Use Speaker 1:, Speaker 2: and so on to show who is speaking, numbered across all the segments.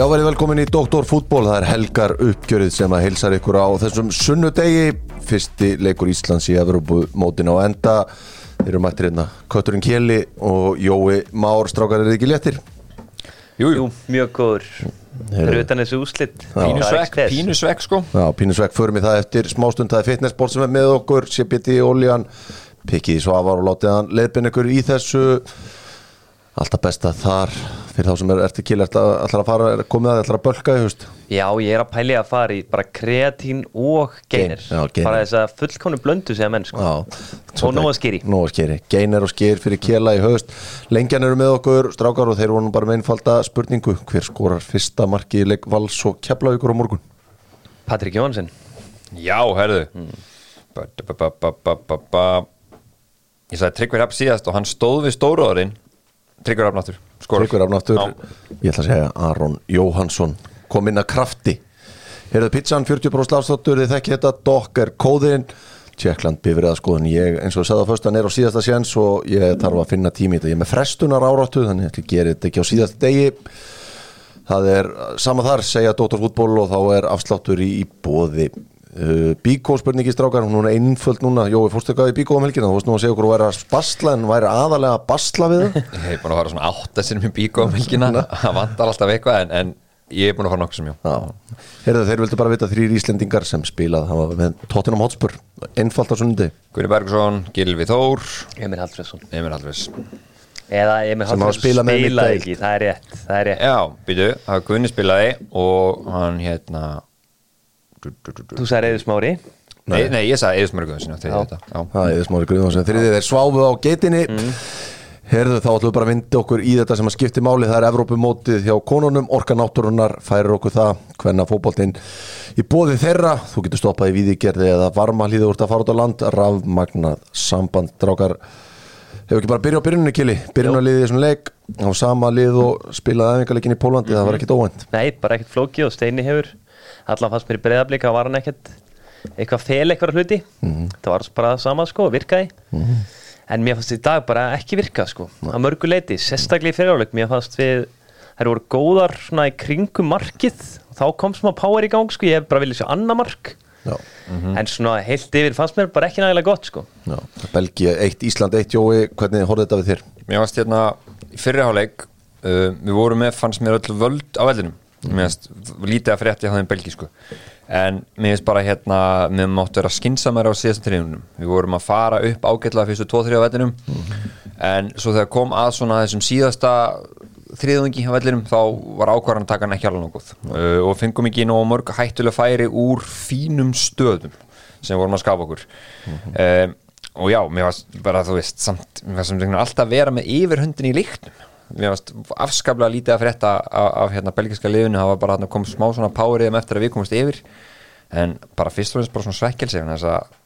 Speaker 1: Já, verið velkomin í Doktor Fútból, það er helgar uppgjörið sem að heilsar ykkur á þessum sunnudegi, fyrsti leikur Íslands í Evropamótin á enda, þeir eru mættir hérna Kötturinn Kjeli og Jói Már, strákar er ekki léttir?
Speaker 2: Jú,
Speaker 3: Jú, mjög góður. Fyrir utan þessu úslit
Speaker 2: pínusvekk, pínusvekk sko.
Speaker 1: Já, pínusvekk, förum við það eftir smástund, það er fitnessport sem er með okkur, CBD, Oljan, Pikki Svavar og látið hann leiðbinn ykkur í þessu, alltaf besta þar, fyrir þá sem er eftir kýl, ætlar að fara, er komið að, ætlar að bölka?
Speaker 3: Já, ég er að pæli að fara í bara kreatín og geinir. Bara þess að fullkónu blöndu segja menn sko. Og nóg að skýri.
Speaker 1: Geiner og skýr fyrir kjela í haust Lengjan eru með okkur, strákar og þeir voru bara með einfalda spurningu Hver skorar fyrsta marki í leik vals og kepla ykkur á morgun?
Speaker 3: Patrik Jónsson
Speaker 2: Já, herðu ba, ba, ba, ba, ba, ba, ba. Ég sagði Tryggvi Rapp síðast og hann stóð við stóruðurinn Náttúr skorar.
Speaker 1: Tryggver afnáttur, ég ætla að segja Aron Jóhansson kom inn að krafti. Heyrðu pizzan 40% afstáttur, þið þekki þetta Dokk er kóðinn. Tjekkland bifriða skoðun, ég eins og sagði að föstan er á síðasta séns og ég þarf að finna tími í þetta, ég er með frestunar áráttu þannig að ég gerir þetta ekki á síðasta degi. Það er sama þar segja Dóttar fútból og þá er afsláttur í, í bóði uh, Bíkó spurningi strákar, hún er einföld núna. Jói, í Bíkó um helgina, þú veist nú að segja okkur að væri að basla en væri aðalega að basla við það
Speaker 2: Ég hef búin að fara svona átta sinni með bíkó um helgina. Það vantar alltaf eitthvað en, en ég hef búin að fara nokkuð sem já.
Speaker 1: Heyrðu, þeir vildu bara vita þrýr Íslendingar sem spilað það var með Tottenham Hotspur. Einfalt á sundi
Speaker 2: Guðni Bergson, Gilvi Þór
Speaker 3: Emil Hallfriðsson
Speaker 2: Emil Hallvis
Speaker 3: Eða Emil
Speaker 1: Sem hafa
Speaker 3: Hallfriðsson
Speaker 1: spilað með
Speaker 3: spilaði
Speaker 1: mitt
Speaker 3: ekki, það er rétt Það er rétt.
Speaker 2: Já, býtu, það var Guðni spilaði og hann hérna.
Speaker 3: Þú sagði Eður Smári?
Speaker 2: Nei, nei, ég sagði.
Speaker 3: Já.
Speaker 2: Já.
Speaker 1: Það er smári sem þriðið er sváfu á geitinni. Heyrðu, þá ætlum við bara að vinda okkur í þetta sem að skipti máli. Það er Evrópumótið hjá konunum. Orka náttúrunar færir okkur það. Hvenna fótboltinn í bóði þeirra. Þú getur stoppað í víðigerði eða varma hlýðu úr að fara út á land. Rafmagnað samband drákar hefur ekki bara byrjað á byrjunni kili byrjunarliðið í þessum leik. Á sama lið og spilaði æfingarleikin í Pólandi það var ekkit óvænt.
Speaker 3: Nei, bara ekkert flókið og Steini hefur Allan fannst mér í breyðablík að var hann ekkert eitthvað fel eitthvað hluti. Það var bara það sama sko, virkaði. En mér fannst í dag bara ekki virka sko að mörgu leiti, sérstaklega í fyriráleik Mér fannst við, þær voru góðar svona í kringum markið. Þá kom smá power í gang sko, ég hef bara viljað sjá annað mark.
Speaker 1: Já,
Speaker 3: En svona heilt yfir fannst mér bara ekki nægilega gott sko.
Speaker 1: Já, Belgia 1, Ísland 1, Jói hvernig horfði þetta við þér?
Speaker 2: Mér varst hérna í fyrriháleik uh, Við vorum með, fannst mér öll völd á vellinum lítið að frétti það um belgísku En mér finnst bara hérna Mér máttu vera skinsamæri á síðasta triðunum Við vorum að fara upp ágætlega fyrstu 2-3 á vellinum. En svo þegar kom að svona þessum síðasta þriðungi á vellinum þá var ákvarðan að taka hann ekki alveg nokkuð. Uh, og fengum ekki nóg mörg hættulega færi úr fínum stöðum sem vorum að skapa okkur. Um, og já, mér varst bara þú veist samt, mér sem alltaf vera með yfirhundin í líknum mér varst afskaplega lítið að frétta af, af hérna belgiska liðinu, það var bara að kom smá svona powerið um eftir að við komumst yfir. En bara fyrst og fremst bara svona svekkelsi þess að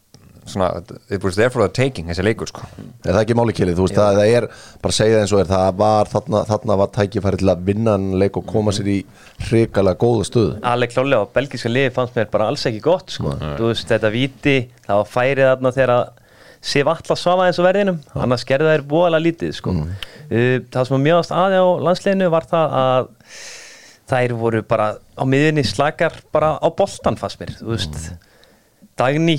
Speaker 2: svona, it was there for the taking þessi leikur sko.
Speaker 1: Er það ekki máli kilið, þú veist að það er bara segja það eins og er, það var þarna, þarna var tækifæri til að vinna en leik og koma sér í hrikalega góða stöðu.
Speaker 3: Alveg klálega og belgíska liði fannst mér bara alls ekki gott sko. Þú veist, þetta viti, það var færið þarna þegar að Sif Atlas svafa eins og verðinum annars gerði þær búalega lítið sko. uh, Það sem var mjögast aði á landsleginu var það að þær voru bara á miðunni slakar bara á boltan fannst mér veist, Dagný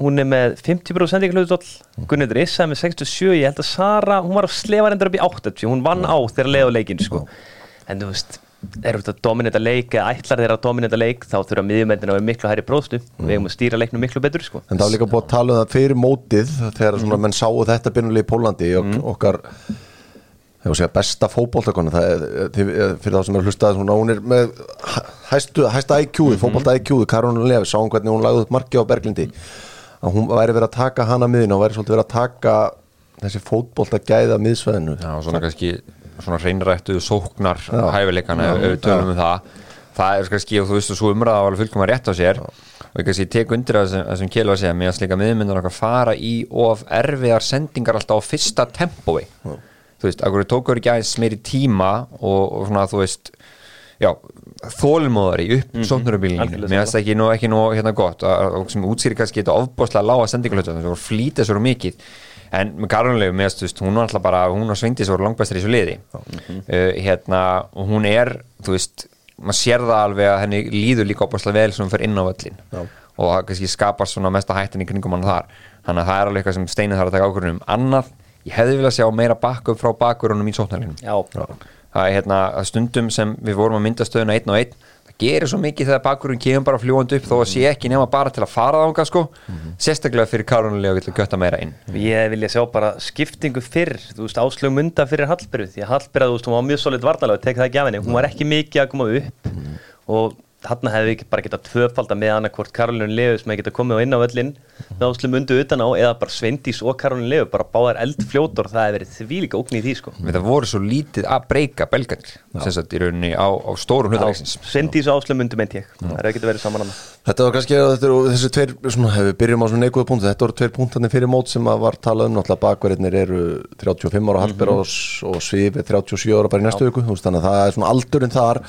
Speaker 3: hún er með 50% ykkurlutull Gunnildur Issa með 67 ég held að Sara, hún var að slefa reyndar upp í 80 hún vann á þegar leið á leikin sko. en þú veist, er þetta dominita leik eða ætlar þeirra dominita leik þá þurfa miðjumendina að vera miklu hærri prófstu. Við eigum að stýra leiknum miklu betur sko.
Speaker 1: En það var líka búið að tala um það fyrir mótið þegar svona menn sáu þetta byrjunlega í Pólandi og okkar þegar segja besta þið- fyrir þá sem er hlustað hún er með hæstu, hæsta IQ-ið, fótbolta IQ-ið, Karolina Lefi sáum hvernig hún lagði upp marki á Berglindi. Að hún væri verið að taka hana miðin og væri svolítið verið að taka þessi fótbolta gæða miðsveðinu
Speaker 2: Já, svona kannski svona hreinrættu sóknar hæfileikana ef við tölum um það. Það er kannski, og þú veist, svo umræða var alveg fullkoma rétt á sér. Og ég kannski tek undir það sem, sem Kjell var að segja, mér að slika miðmyndan okkar fara í of erfiðar sendingar alltaf á fyrsta tempói. Þú veist, akkur tókur ekki aðeins meiri tíma og, og svona, þú veist já, þólmóðari upp mm -hmm.
Speaker 3: algjörlega
Speaker 2: mér finnst það ekki nú, ekki nú hérna gott. Að- að- sem útsýri kannski þetta ofbáslega lága sendingalötu það voru flýta svo mikið en með Karolínlegu mér finnst hún var alltaf bara hún og Sveindis voru langbæstir í svo liði. Uh, hérna, og hún er þú veist maður sér það alveg að henni líður líka opaslega vel sem hún fer inn á völlin
Speaker 1: Já.
Speaker 2: og það kannski skapast svona mesta hættin í kringum hann þar. Þannig að það er alveg eitthvað sem Steini þarf að taka ákvörðunum um. annað, ég hefði viljað sjá meira bakkup frá bakkurunum í sóknarlinum
Speaker 3: Já,
Speaker 2: það er hérna stundum sem við vorum að mynda stöðuna einn og einn það gerir svo mikið þegar bakkurinn kemur bara fljúandi upp þó að sé ekki nema bara til að fara þánga sko, sérstaklega fyrir Karunlega og geta götta meira inn.
Speaker 3: Ég vilja sjá bara skiptingu fyrr, þú veist, áslög munda fyrir Hallbyrðu, því að Hallbyrða, þú veist, hún var mjög solid varnalega, tek það ekki af henni, hún var ekki mikið að koma upp og þarna hefði ekki bara getað tvöfalda með annarkvort Karolín Leifus með geta komið á inn á völlin með áslög mundu utan á eða bara Sveindís og Karolín Leifus, bara báðar eldfljótor, það hefði verið því líka ógn í því, sko.
Speaker 2: við það voru svo lítið að breyka belganir sem sagt í rauninni á, á stórum hlutaleiksins
Speaker 3: Sveindís og áslög mundu meint ég, það hefði getað verið saman annað.
Speaker 1: Þetta var kannski, þetta eru þessi tveir, svona, ef við byrjum á svona neikvæða punktu, þetta voru tveir punktarnir fyrir mót sem að var talað um, náttúrulega bakverðinir eru 35 ára Hallberg og, og Svifi 37 ára bara í næstu viku, þannig að það er svona aldurinn þar,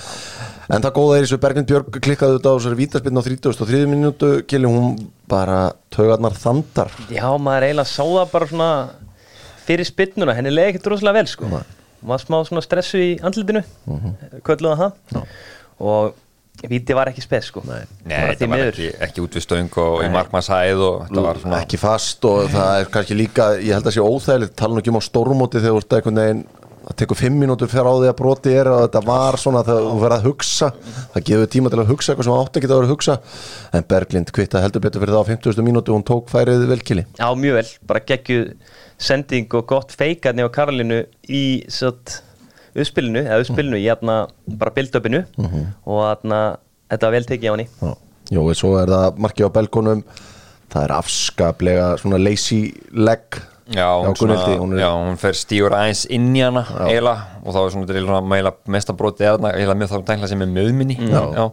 Speaker 1: en það góða er eins og Berglind Björg klikkaði þetta á þessari vítaspinn á 30 og 3 minútu, Kili, hún bara taugarnar þandar,
Speaker 3: Já, maður eiginlega sá það bara svona fyrir spinnuna, henni leiði ekkert rosalega vel sko. Var smá svona stressu í andlitinu, það. Og víti var ekki spes sko.
Speaker 2: Nei, þetta
Speaker 3: því
Speaker 2: var ekki, ekki út við stöng og í markmannshæð og þetta var svona
Speaker 1: ekki fast og það er kannski líka, ég held að sé óþægilegt, tala nú ekki um á stórmóti þegar þú ert einhvern veginn það tekur fimm mínútur fyrir á því að broti er og þetta var svona þegar þú verður að hugsa. Það gefur tíma til að hugsa eitthvað sem átt ekki að vera að hugsa. En Berglind kvitta heldur betur fyrir það á 50. mínútu hún tók færið velkili
Speaker 3: Já, mjög vel, bara geggjuð sending og gott feikarni á Karolínu í satt, uppspilinu, eða uppspilinu í atna, bara bildöpinu og atna, þetta var vel tekið á henni.
Speaker 1: Já. Jó, og svo er það markið á belgunum. Það er afskaplega svona lazy leg
Speaker 2: Já, hún, svona,
Speaker 1: hún er-
Speaker 2: já, hún fer stígur aðeins inn í hana eiginlega og þá er svona, svona meila mestabrótið eða eiginlega mjög þá dækla sem er möðminni
Speaker 1: Já.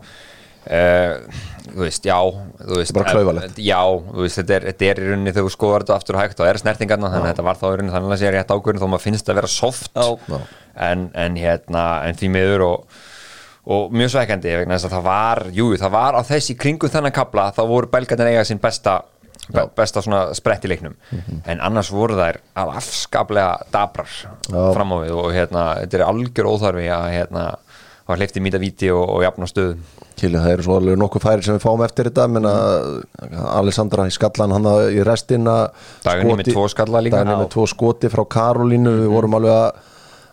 Speaker 2: Uh, þú veist, já þú veist,
Speaker 1: Bara klaufalegt.
Speaker 2: eh, Já, þú veist, þetta er, þetta er í rauninni þegar þú skoðar þetta aftur og hægt og er snertingarna þannig að þetta var þá í rauninni þannig að sé rétt ákvörðin þó maður finnst það að vera soft.
Speaker 3: Já.
Speaker 2: en, en hérna, en því miður og, og mjög svekkandi vegna þess að það var, jú, það var á þessi kringu þennan kapla, þá voru belgarnir eiga sín besta be, besta svona sprett í leiknum. En annars voru þær að afskaplega dabrar
Speaker 1: Já.
Speaker 2: fram á við og hérna, þetta er algjör óþarfi að hérna, að hleyfti mýta víti og, og jafna stöðum
Speaker 1: Kili, það eru svo alveg nokkuð færi sem við fáum eftir þetta menna Alessandra í skallan hann í restina
Speaker 2: Dagný með tvo skalla líka. Já.
Speaker 1: með tvo skoti frá Karolínu við vorum alveg að,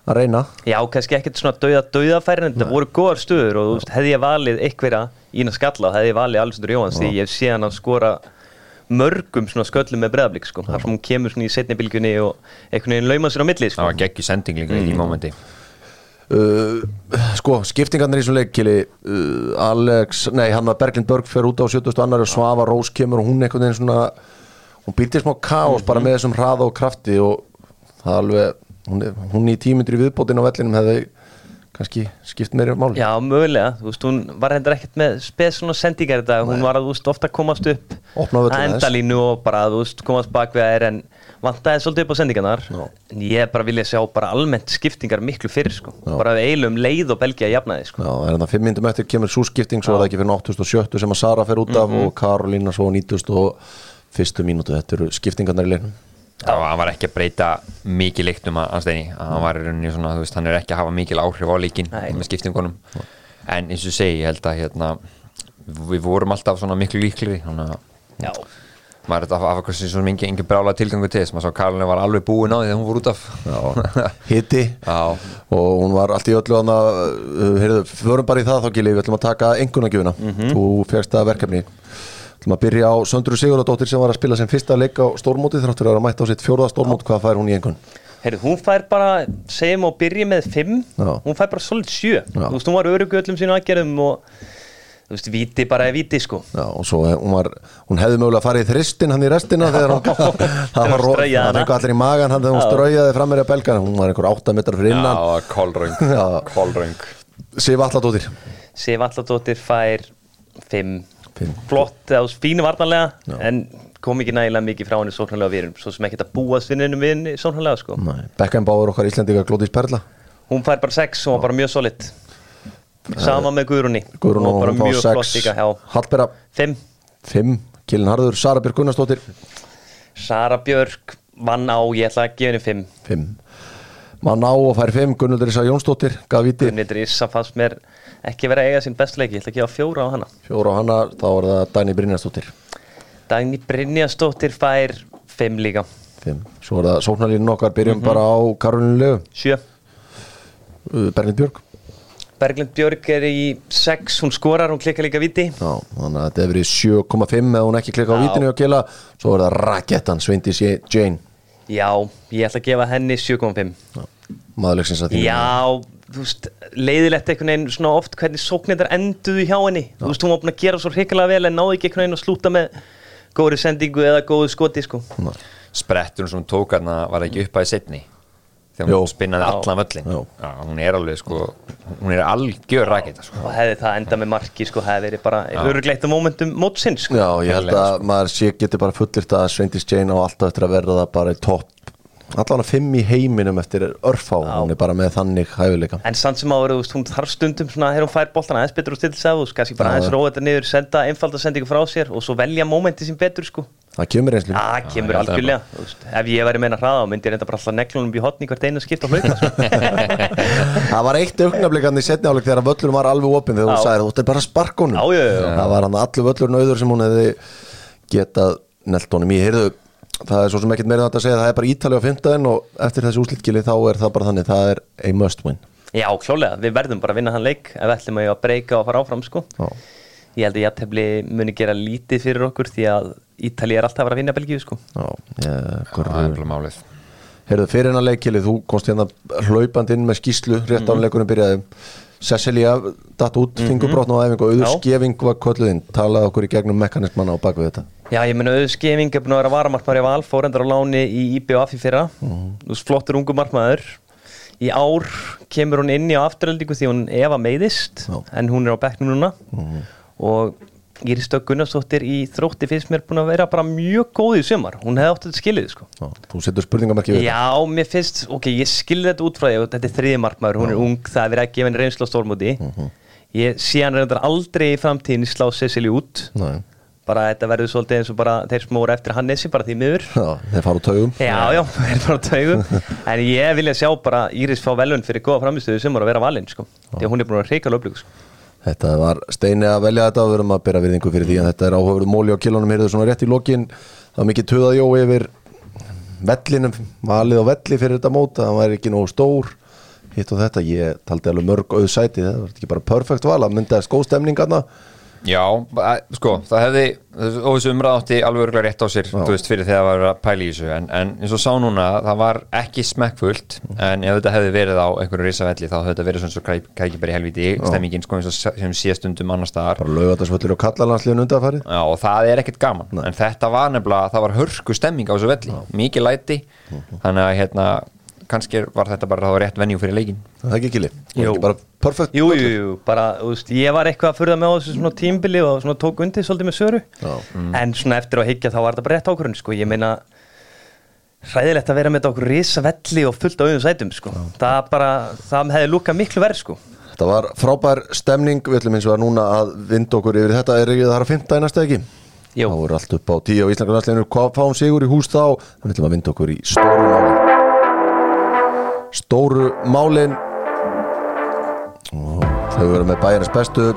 Speaker 1: að reyna
Speaker 3: Já, kannski ekkert svona dauða dauðafæri en þetta voru góðar stöður og veist, hefði ég valið einhverja í hana skalla, hefði ég valið Alessandur Jóhans því ég séð hann að skora mörgum svona sköllum með breðablík sko. þar sem hún kemur svona í setni bylgjunni og einhvern veginn lauma sér á milli sko.
Speaker 2: það var geggju sending líka í mómenti
Speaker 1: uh, sko, skiptingarnir í svona leikili uh, Alex, nei hann að Berglind Börg fer út á 70. annar og Svava Rós kemur og hún einhvern veginn svona hún býrti smá kaos bara með þessum hraða og krafti og það alveg hún, hún í tímyndur í viðbótin á vellinum hefði kannski skipt meiri máli.
Speaker 3: Já, mögulega, þú veist, hún var hendur ekkert með spes svona sendingar þetta, hún var að, þú veist, ofta komast upp að endalínu og bara, þú veist, komast bak við þær en vantaði svolítið upp á sendingarnar.
Speaker 1: Já.
Speaker 3: en ég bara vilja sjá bara almennt skiptingar miklu fyrir, sko, bara við eilum leið og belgja jafnaði, sko.
Speaker 1: Já, er það fimm myndum eftir kemur svo skipting svo er það ekki fyrir 87 sem að Sara fer út af og Karolína svo 90 og fyrstu mínútu, þetta eru skiptingarnar í leiknum
Speaker 2: var, hann var ekki að breyta mikið leiknum að Steini, hann var í rauninni svona þú veist, hann er ekki að hafa mikil áhrif á leikin með skiptingunum. En eins og segi, ég held að hérna, við vorum alltaf svona miklu líkli þannig að maður er þetta að hafa hversu svona mingi engin brála tilgangu til þess, maður sá Karolina var alveg búin á því þegar hún voru út af.
Speaker 1: Hitti og hún var allt í öllu hana, uh, heyrðu, förum bara í það þá Gili, við ætlum að taka engunagjöfuna þú fegst það verkefni ætlum að byrja á Söndru Sigurðardóttir sem var að spila sem fyrsta leik á stórmóti þráttur að vera mætt á sitt fjórða stórmót, hvað fær hún í engun?
Speaker 3: heyrðu, hún fær bara segjum og byrja með fimm.
Speaker 1: Já.
Speaker 3: hún fær bara solid sjö,
Speaker 1: Já.
Speaker 3: þú veist, hún var örugu öllum sínu aðgerðum og þú veist, viti bara er viti, sko.
Speaker 1: Já, og svo hún, var, hún hefði mögulega farið í þristin hann í restina þegar hún það var
Speaker 3: strauja
Speaker 1: það fengu allir í magan hann þegar hún straujaði fram meira belgan hún var einhver 8 metrar fyrir innan.
Speaker 2: Já, kolröng.
Speaker 1: Sif Alladóttir
Speaker 3: Sif Alladóttir fær fimm
Speaker 1: Fimm.
Speaker 3: Flott eða fínu varnarlega en kom ekki nægilega mikið frá henni sóknarlega við svo sem ekkert að búa svinninu við henni sóknarlega sko.
Speaker 1: Beckham Báður okkar Íslendinga Glódís Perla?
Speaker 3: Hún fær bara sex og var bara mjög solid. Sama með Guðrúni.
Speaker 1: Guðrún og hún fá
Speaker 3: mjög flott
Speaker 1: 6
Speaker 3: líka já.
Speaker 1: Hallbera.
Speaker 3: Fimm.
Speaker 1: 5 Kilin Harður Sara Björg Gunnarsdóttir.
Speaker 3: Sara Björk vann á ég ætla að gefa henni fimm.
Speaker 1: 5 maður ná og fær 5 Gunnuldur Ísa Jónsdóttir
Speaker 3: Gunnildur Issa fannst mér ekki vera að eiga sín bestleiki, ég ætla að gefa fjóra á hana.
Speaker 1: Fjóra á hana, þá er það Dæni Brynjarsdóttir.
Speaker 3: Dagný Brynjastóttir fær fimm líka,
Speaker 1: 5, svo er það sóknarlínu okkar byrjum bara á Karolinu Legu
Speaker 3: sjö.
Speaker 1: Berglind Björg.
Speaker 3: Berglind Björg er í sex, hún skorar, hún klikkar líka viti
Speaker 1: Já, þannig að þetta hefur verið 7,5 ef hún ekki klikka á
Speaker 3: Já.
Speaker 1: vítinu og gila svo er það Rakettan Sveindis Jane.
Speaker 3: Já, ég ætla að gefa henni 7,5
Speaker 1: maðurleiksins að því.
Speaker 3: Já, þú veist, leiðilegt einhvern veginn svona oft hvernig sóknir enduðu hjá henni Þú veist, hún var búin að gera svo hrikalega vel en náði ekki einhvern veginn að slúta með góðri sendingu eða góðu skoti, sko
Speaker 2: spretturinn sem hún tók hana var ekki upp að í setni þegar
Speaker 1: Jó.
Speaker 2: hún spinnaði
Speaker 3: Já.
Speaker 2: allan völlin
Speaker 1: Já.
Speaker 2: Já, hún er alveg sko hún er algjör raketa sko.
Speaker 3: Og hefði það enda með marki, sko, hefði verið bara örugleitt á momentum mótsinn, sko
Speaker 1: Já, ég held að maður sé að Sveindis Jane á allan að 5 í heiminum eftir örfá, hún er bara með þannig hæfileika
Speaker 3: En samt sem þú veist, hún þarf stundum svona, þegar hún fær boltana aðeins betur og stillis að þú veist, kannski bara aðeins róa þetta niður, senda einfalda sendingu frá sér og svo velja mómenti sem betur, sko.
Speaker 1: Það kemur einslu
Speaker 3: Já, það kemur algjörlega, þú ef ég væri meina hraða myndi ég reynda bara alltaf neglunum í hotni hvert einu skipt á hlaupa, sko.
Speaker 1: Það var eitt augnablikan í setni áleik þegar völlurinn var alveg opinn þegar hún sagði það er svo sem ekkert meira þetta að segja það er bara Ítali á fimmtæðin og eftir þessi úslitkili þá er það bara þannig það er a must win.
Speaker 3: Já, klálega, við verðum bara að vinna hann leik ef við ætlum að breyka og fara áfram, sko. Ég held að jættefli muni gera lítið fyrir okkur því að Ítali er alltaf að vera að vinna Belgíu, sko.
Speaker 1: Já,
Speaker 2: það er alveg málið.
Speaker 1: Heyrðu, fyrir hennar leikili, þú komst hérna hlaupand inn með skýslu, rétt
Speaker 3: Mhm.
Speaker 1: án leikunum byrjaði. Cecilia datt út, mm fingubrotn á æfingu og auður
Speaker 3: Já.
Speaker 1: skefing var kölluðinn talaði okkur í gegnum mekanismanna á bakvið þetta
Speaker 3: Já, ég meina auðvitað skefing er búin að vera varamarkmaður í val, fórendur á láni í IBF í fyrra. Veist, flottur ungu markmaður. Í ár kemur hún inn í afturöldingu því hún Eva meiðist
Speaker 1: Já.
Speaker 3: en hún er á bekknum núna. Og Íris Dögg Gunnarsdóttir í þrótti finnst mér búin að vera bara mjög góð í sumar. Hún hefði átt þetta skilið, sko.
Speaker 1: Já, þú setur spurningamarki við
Speaker 3: Já, mér finnst, ok, ég skilði þetta út frá því og þetta er þriði markmaður, hún er ung, það er að gefa henni reynslu á stórmóti. Ég sé hann reyndar aldrei í framtíðin slá Cecily út.
Speaker 1: Þetta Nei,
Speaker 3: bara þetta verður svolítið eins og bara þeir voru eftir Hannesi bara því miður.
Speaker 1: Já, þeir fara úr taugum.
Speaker 3: Já, já, það er bara taugum. En ég vilja sjá bara Íris fá velun fyrir góða framistöðu sem voru að vera valinn sko. Því að hún er búin að reika löflug sko.
Speaker 1: Þetta var steini að velja þetta og við erum að bera virðingu fyrir því en þetta er áhugaverð móli á kilónum. Heyrðu svona rétt í lokin það var mikið töðajó yfir vellinum, valið á velli fyrir þetta mót það var ekki nógu stór. Hitt og þetta, ég taldi alveg mörg auð sæti það var ekki bara perfekt val, það myndi að skóð stemning aðna
Speaker 2: Já, sko, það hefði og þessu umræð átti alveg örgulega rétt á sér veist, fyrir þegar það var að pæla í þessu. En, en eins og sá núna, það var ekki smekkfullt en ef þetta hefði verið á einhverju risavelli þá hefði þetta verið svona svo kæ- kæki bara í helviti stemmingin sko eins og se- sem sé stundum annars staðar.
Speaker 1: Bara laugatasvöldur og kallalandsliðin undanfarið.
Speaker 2: Já, og það er ekkert gaman. En þetta var nefnilega, það var hörku stemming á þessu velli. Mikið læti. Þannig að hérna, kannski var þetta bara það rétt venjú fyrir leikin
Speaker 1: það er ekki kili, það er ekki bara perfekt
Speaker 3: Jú, jú, jú, bara, þú veist, ég var eitthvað að furða með á þessu svona tímbili og svona tók undir svolítið með söru.
Speaker 1: Já.
Speaker 3: En svona eftir að higgja þá var þetta bara rétt ákvörðun sko. Ég meina hræðilegt að vera með þetta okkur risa velli og fullt á auðum sætum sko. Það bara, það hefði lúkað miklu verð sko.
Speaker 1: þetta var frábær stemning. Við ætlum eins og að núna að vinda okkur yfir þetta. Er ekki það að fymta í næsta ekki þá er allt upp á tíu á Íslandslandsleginu hvað fáum sigur í hús þá. Við ætlum að vinda okkur í stóru málin stóru málin. Og þau verður með bæjarnas bestu.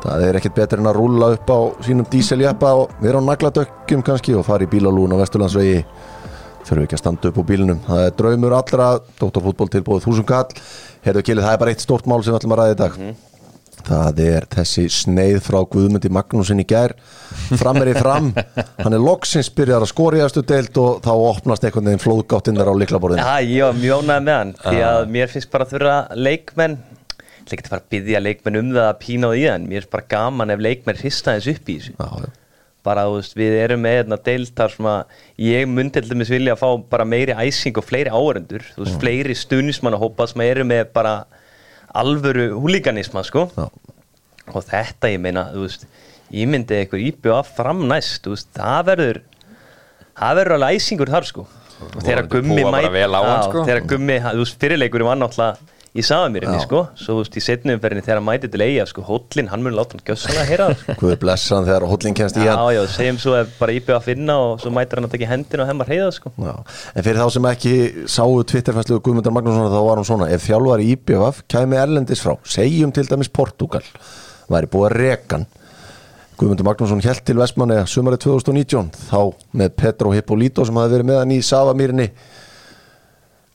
Speaker 1: Það er ekkert betur en að rúlla upp á sínum díseljappa og vera á nagladökkjum kannski og fara í bílalún á Vesturlandsvegi. Þurfum ekki að standa upp á bílunum það er draumur allra, Dóttarfútból tilbúið þúsund kall, heyrðu kilið það er bara eitt stórt mál sem við ætlum að ræða í dag það er þessi sneið frá Guðmundi Magnúsin í gær. Fram er í fram, hann er loksins byrjar að skora í aðstu deild og þá opnast einhvern veginn flóðgáttinnar á liklaborðinu
Speaker 3: Já, ég var ánægð með hann Því að mér finnst bara að þurfa leikmenn Ég að fara að byggja leikmenn um það að pína á því en mér finnst bara gaman ef leikmenn hrista þess upp í þessu.
Speaker 1: Já, já.
Speaker 3: bara þú veist, við erum með hérna deildar sem að ég myndi til dæmis vilja að fá bara meiri æsing og fleiri áhörendur þú veist, fleiri stuðnismannahópa sem eru með bara alvöru húlíkanisma sko
Speaker 1: Já.
Speaker 3: og þetta ég meina, veist ég myndi eitthvað íbjöða fram næst veist, það verður það verður alveg æsingur þar sko og þegar gummi Já,
Speaker 2: sko.
Speaker 3: þegar gummi, þú veist, fyrirleikurinn var náttúrulega í Safamýrinni
Speaker 1: Já.
Speaker 3: sko svo þú veist í setni umferðinni þegar hann mæti til eiga sko hóllin, hann mun láta hann gjössalega að heyra það sko.
Speaker 1: Guð blessa hann þegar hóllin kennst í
Speaker 3: já,
Speaker 1: hann
Speaker 3: já, segjum svo að bara íbjöð að finna og svo mætir hann að taka hendin og hemmar heiða sko
Speaker 1: Já. En fyrir þá sem ekki sáu Twitterfæslu Guðmundar Magnússon þá var hún svona ef þjálfari IBF kæmi erlendis frá segjum til dæmis Portugal væri búið að rekan Guðmundur Magnússon held til Vestmanni sumarið 2019 þá með Petro Hippolito sem hafi verið með hann í Savamýrinni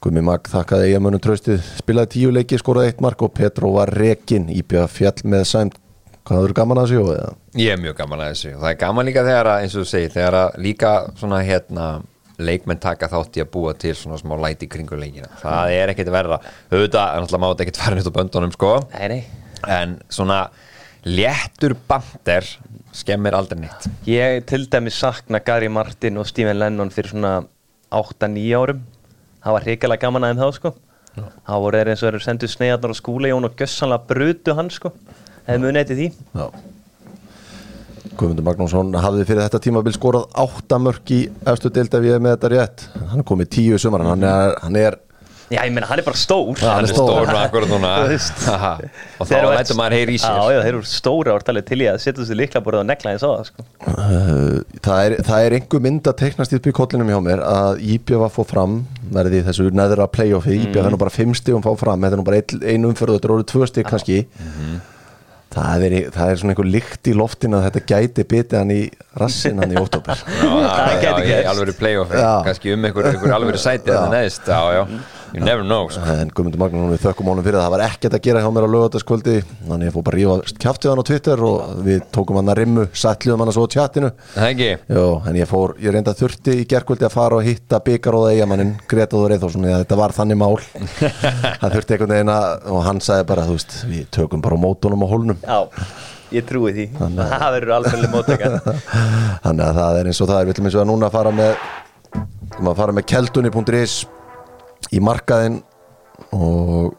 Speaker 1: Guðmi Mag þakkaði eigamönnum tröstið spilaði tíu leiki, skoraði eitt mark og Petro var rekin IBF fjall með sæmt hvað eru gaman að sjó eða?
Speaker 2: Ég er mjög gaman að þessu. Og það er gaman líka þegar að, eins og þú segir, þegar að líka svona hérna leikmenn taka þátt í að búa til svona smá læti kringu leikina, það er ekkert verra. Auðvitað, en alltaf mátt ekkert fara nýtt á böndunum sko,
Speaker 3: nei, nei.
Speaker 2: en svona léttur bandir skemmir aldrei nýtt
Speaker 3: ég til dæmis sakna Gary Martin og Stephen Lennon fyrir svona 8-9 árum það var hrikalega gaman aðeim þá sko. Það voru þeir eins og þeir sendu sneiðarnar á skúla Jón og gjössanlega brutu hann sko. Hefði munið eftir því.
Speaker 1: Já. Guðmundur Magnússon hafði fyrir þetta tímabil skorað átta mörk í efstu deild ef ég er með þetta rétt. Hann er komið tíu í sumar hann er, hann er
Speaker 3: já ég meina hann er bara stór.
Speaker 1: Já,
Speaker 2: hann er stór. með akkur núna. Og þá lætur maður heyri í sér
Speaker 3: já já þeir eru stóra og talið til í að setja þessu líkla borðið og negla eins á það sko.
Speaker 1: Uh, það er, það er einhver mynd að teiknast upp í kollinum hjá mér að Íbjöf að fá fram verði þessu neðra playoffi. Íbjöf er nú bara fimm stigum fá fram. Þetta er nú bara ein, ein umförðu, þetta eru orðið tvö stig kannski. Það, er, það er svona einhver lykt í loftin að þetta gæti bitið hann í rassin hann í
Speaker 2: Já,
Speaker 3: Það gæti gerst.
Speaker 2: alvöru playoff kannski um einhver, einhver alvöru sæti að neðist, já, já, you never know sko.
Speaker 1: en Guðmundur Magnússon við þökkum honum fyrir það. Það var ekkert að gera hjá mér á lögataskvöldi þannig ég fór bara að rífa kjáftið hann á Twitter og við tókum hann að rimmu, sætliðum hann að svo á tjattinu Jó, en ég fór, ég reynda þurfti í gerkvöldi að fara og hitta byggaróða eigamannin Gretaður Eithórsson, þetta var þannig mál. Það þurfti einhvern veginn að og hann sagði bara, þú veist, við tökum bara mótunum á hólnum.
Speaker 3: Já ég trúi því. Það verður alveg mótaka
Speaker 1: þannig að það er eins og það er, við ætlum eins og að núna að fara með að fara með keldunni.is í markaðinn og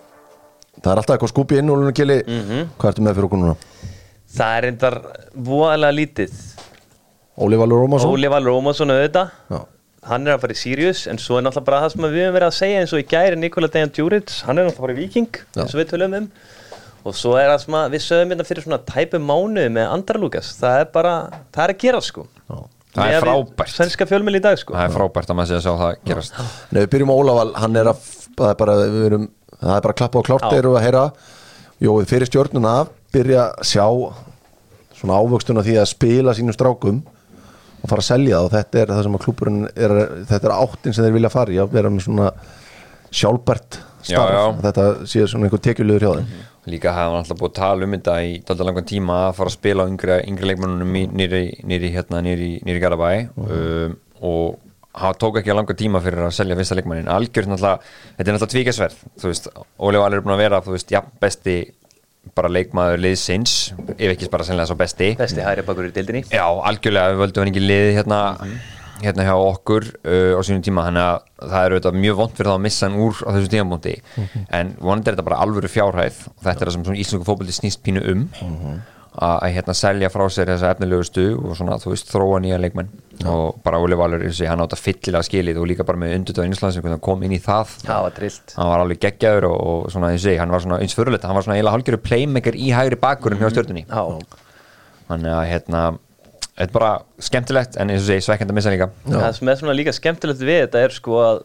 Speaker 1: það er alltaf eitthvað skúpi inn og lunarkili, hvað ertu með fyrir okkur núna?
Speaker 3: það er endar voðalega lítið
Speaker 1: Óli Valur Rómarsson?
Speaker 3: Óli Valur Ómarsson auðvitað hann er að fara í Sirius en svo er náttúrulega bara það sem við höfum verið að segja eins og í gæri Nikola Dejan Djuric hann er náttúrulega að fara í Viking
Speaker 1: Já.
Speaker 3: eins og við tölum um og svo er það sem við sögum hérna fyrir svona tæpu mánuði með Andra Lukas það er bara, það er að gera sko
Speaker 1: Já.
Speaker 2: Það er
Speaker 3: við
Speaker 2: frábært.
Speaker 3: svenska fjölmjöl í dag sko.
Speaker 2: Það er frábært að maður sé að sjá það gerast.
Speaker 1: Nei, við byrjum á Ólaval, hann er að það er bara, við erum, það er bara að klappa á klárt
Speaker 3: Já.
Speaker 1: þeir eru að heyra. Jóið fyrir stjórnuna byrja að sjá svona ávöxtuna því að spila sínum strákum og fara að selja það og þetta er það sem að klúburinn er, þetta er áttin sem þeir vilja fara í að vera með svona sjálfbært
Speaker 2: Já,
Speaker 1: starf,
Speaker 2: já.
Speaker 1: þetta sé svona einhver tekjulegur hjá þeim
Speaker 2: líka hafa hann alltaf búið að tala um þetta í dalda langan tíma að fara að spila á yngri, yngri leikmannunum nýri, nýri hérna nýri, nýri Garabæ um, og hafa tók ekki að langa tíma fyrir að selja fyrsta leikmannin algjör náttúrulega, þetta er náttúrulega tvíkesverð þú veist, Óli Valur er búin að vera þú veist, jafn besti bara leikmaður liðsins, ef ekki bara sennilega svo besti.
Speaker 3: Besti hæri bakur í dildinni
Speaker 2: Já, algjörlega, við völdum hann ekki liði hérna, hérna hjá okkur uh, á sínum tíma, þannig að það er auðvitað mjög vond fyrir þá að missa hann úr á þessu tímabúndi en vonandi er þetta bara alvöru fjárhæð. Og þetta er það sem svona íslensku fótbolti snýst pínu um að, að hérna selja frá sér þessa efnilegustu og svona, þú veist, þróa nýja leikmenn. Og bara Óli Valur, eins og ég, hann átt að fyllilega skilið og líka bara með undutöð Íslands sem kom inn í það.
Speaker 3: Það var trillt.
Speaker 2: Hann var alveg geggjaður og, og svona eins og ég, hann var svona eins fyrirleita, hann var svona eiginlega hálfgerður þetta er bara skemmtilegt en eins og segi svekkend að missa líka
Speaker 3: það sem er svona líka skemmtilegt við þetta er sko að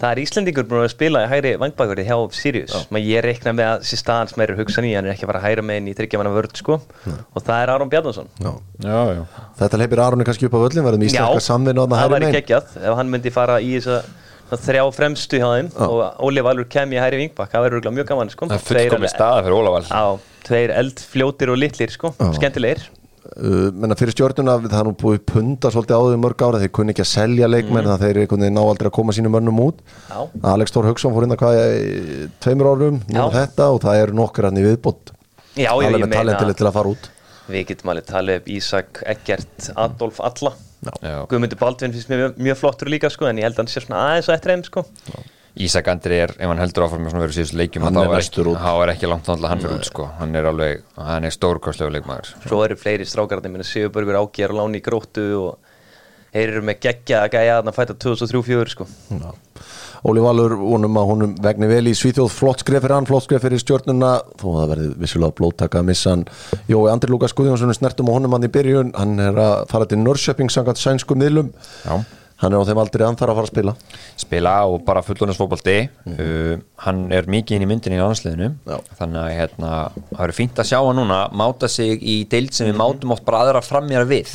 Speaker 3: það er Íslendingur búin að spila í hægri vangbakverði hjá Sirius. Maður ég reikna með að sér staðan sem er hugsan í hann er ekki að fara að hægra með inn í þryggjamanna vörð sko. Og það er Aron Bjarnason.
Speaker 1: Já.
Speaker 2: já, já.
Speaker 1: Þetta leipir Aronni kannski upp á völlin verðum íslenska samvinna
Speaker 3: það
Speaker 1: hægri
Speaker 3: væri geggjað ef hann myndi fara í þessa svona þrjá fremstu hjá þeim og Óli Valur kem í hægri vingbak það verður mjög gaman sko.
Speaker 2: Það er fullkomið staða fyrir Ólaval
Speaker 3: á, tveir eldfljótir og litlir sko. Skemmtilegir.
Speaker 1: uh, menna fyrir stjórnuna það er nú búið punta svolítið á því mörg ára þeir kunni ekki að selja leikmenn mm. þeir ná aldrei að koma sínum mönnum út.
Speaker 3: Já.
Speaker 1: Alex Thor Hauksson fór inn að hvað í tveimur árum, þetta og það eru nokkur hann í viðbót.
Speaker 3: Já, já,
Speaker 1: alveg með talentileg til að fara út.
Speaker 3: Við getum alveg talið upp Ísak, Eggert, Adolf, Alla. Guðmundur Baldvin finnst mér mjög, mjög flottur líka sko en ég held að hann sé svona aðeins á eftir þeim sko
Speaker 2: Ísak Andri er, ef hann heldur áfram með svona verið síðust leikjum
Speaker 1: Hann er
Speaker 2: er ekki, er ekki langt náttúrulega hann fyrir út sko. hann er alveg, hann er stórkostlegu leikmaður.
Speaker 3: Svo eru fleiri strákarnir minna Sigurbergur Ágjör og Láni í gróttu og þeir eru með geggja að gæja að fæta 2003-2004 sko.
Speaker 1: Já. Óli Valur vonum að honum vegni vel í Svíþjóð. Flott skref fyrir hann, flott skref fyrir stjórnuna þó að það verði vissulega blóttaka að missa hann. Jói Andri Lukas Guðjónsson snertum á honum hann í byrjun, hann er að fara til Norrköping sangat sænsku miðlum.
Speaker 2: Já.
Speaker 1: Hann er á þeim aldrei hann þarf að fara að spila.
Speaker 2: Spila og bara fullónasfóbaldi uh, hann er mikið inn í myndinni í landsliðinu.
Speaker 1: Já.
Speaker 2: þannig að hérna, það verður fínt að sjá hann núna máta sig í deild sem við mátum oft bara aðra framjara við,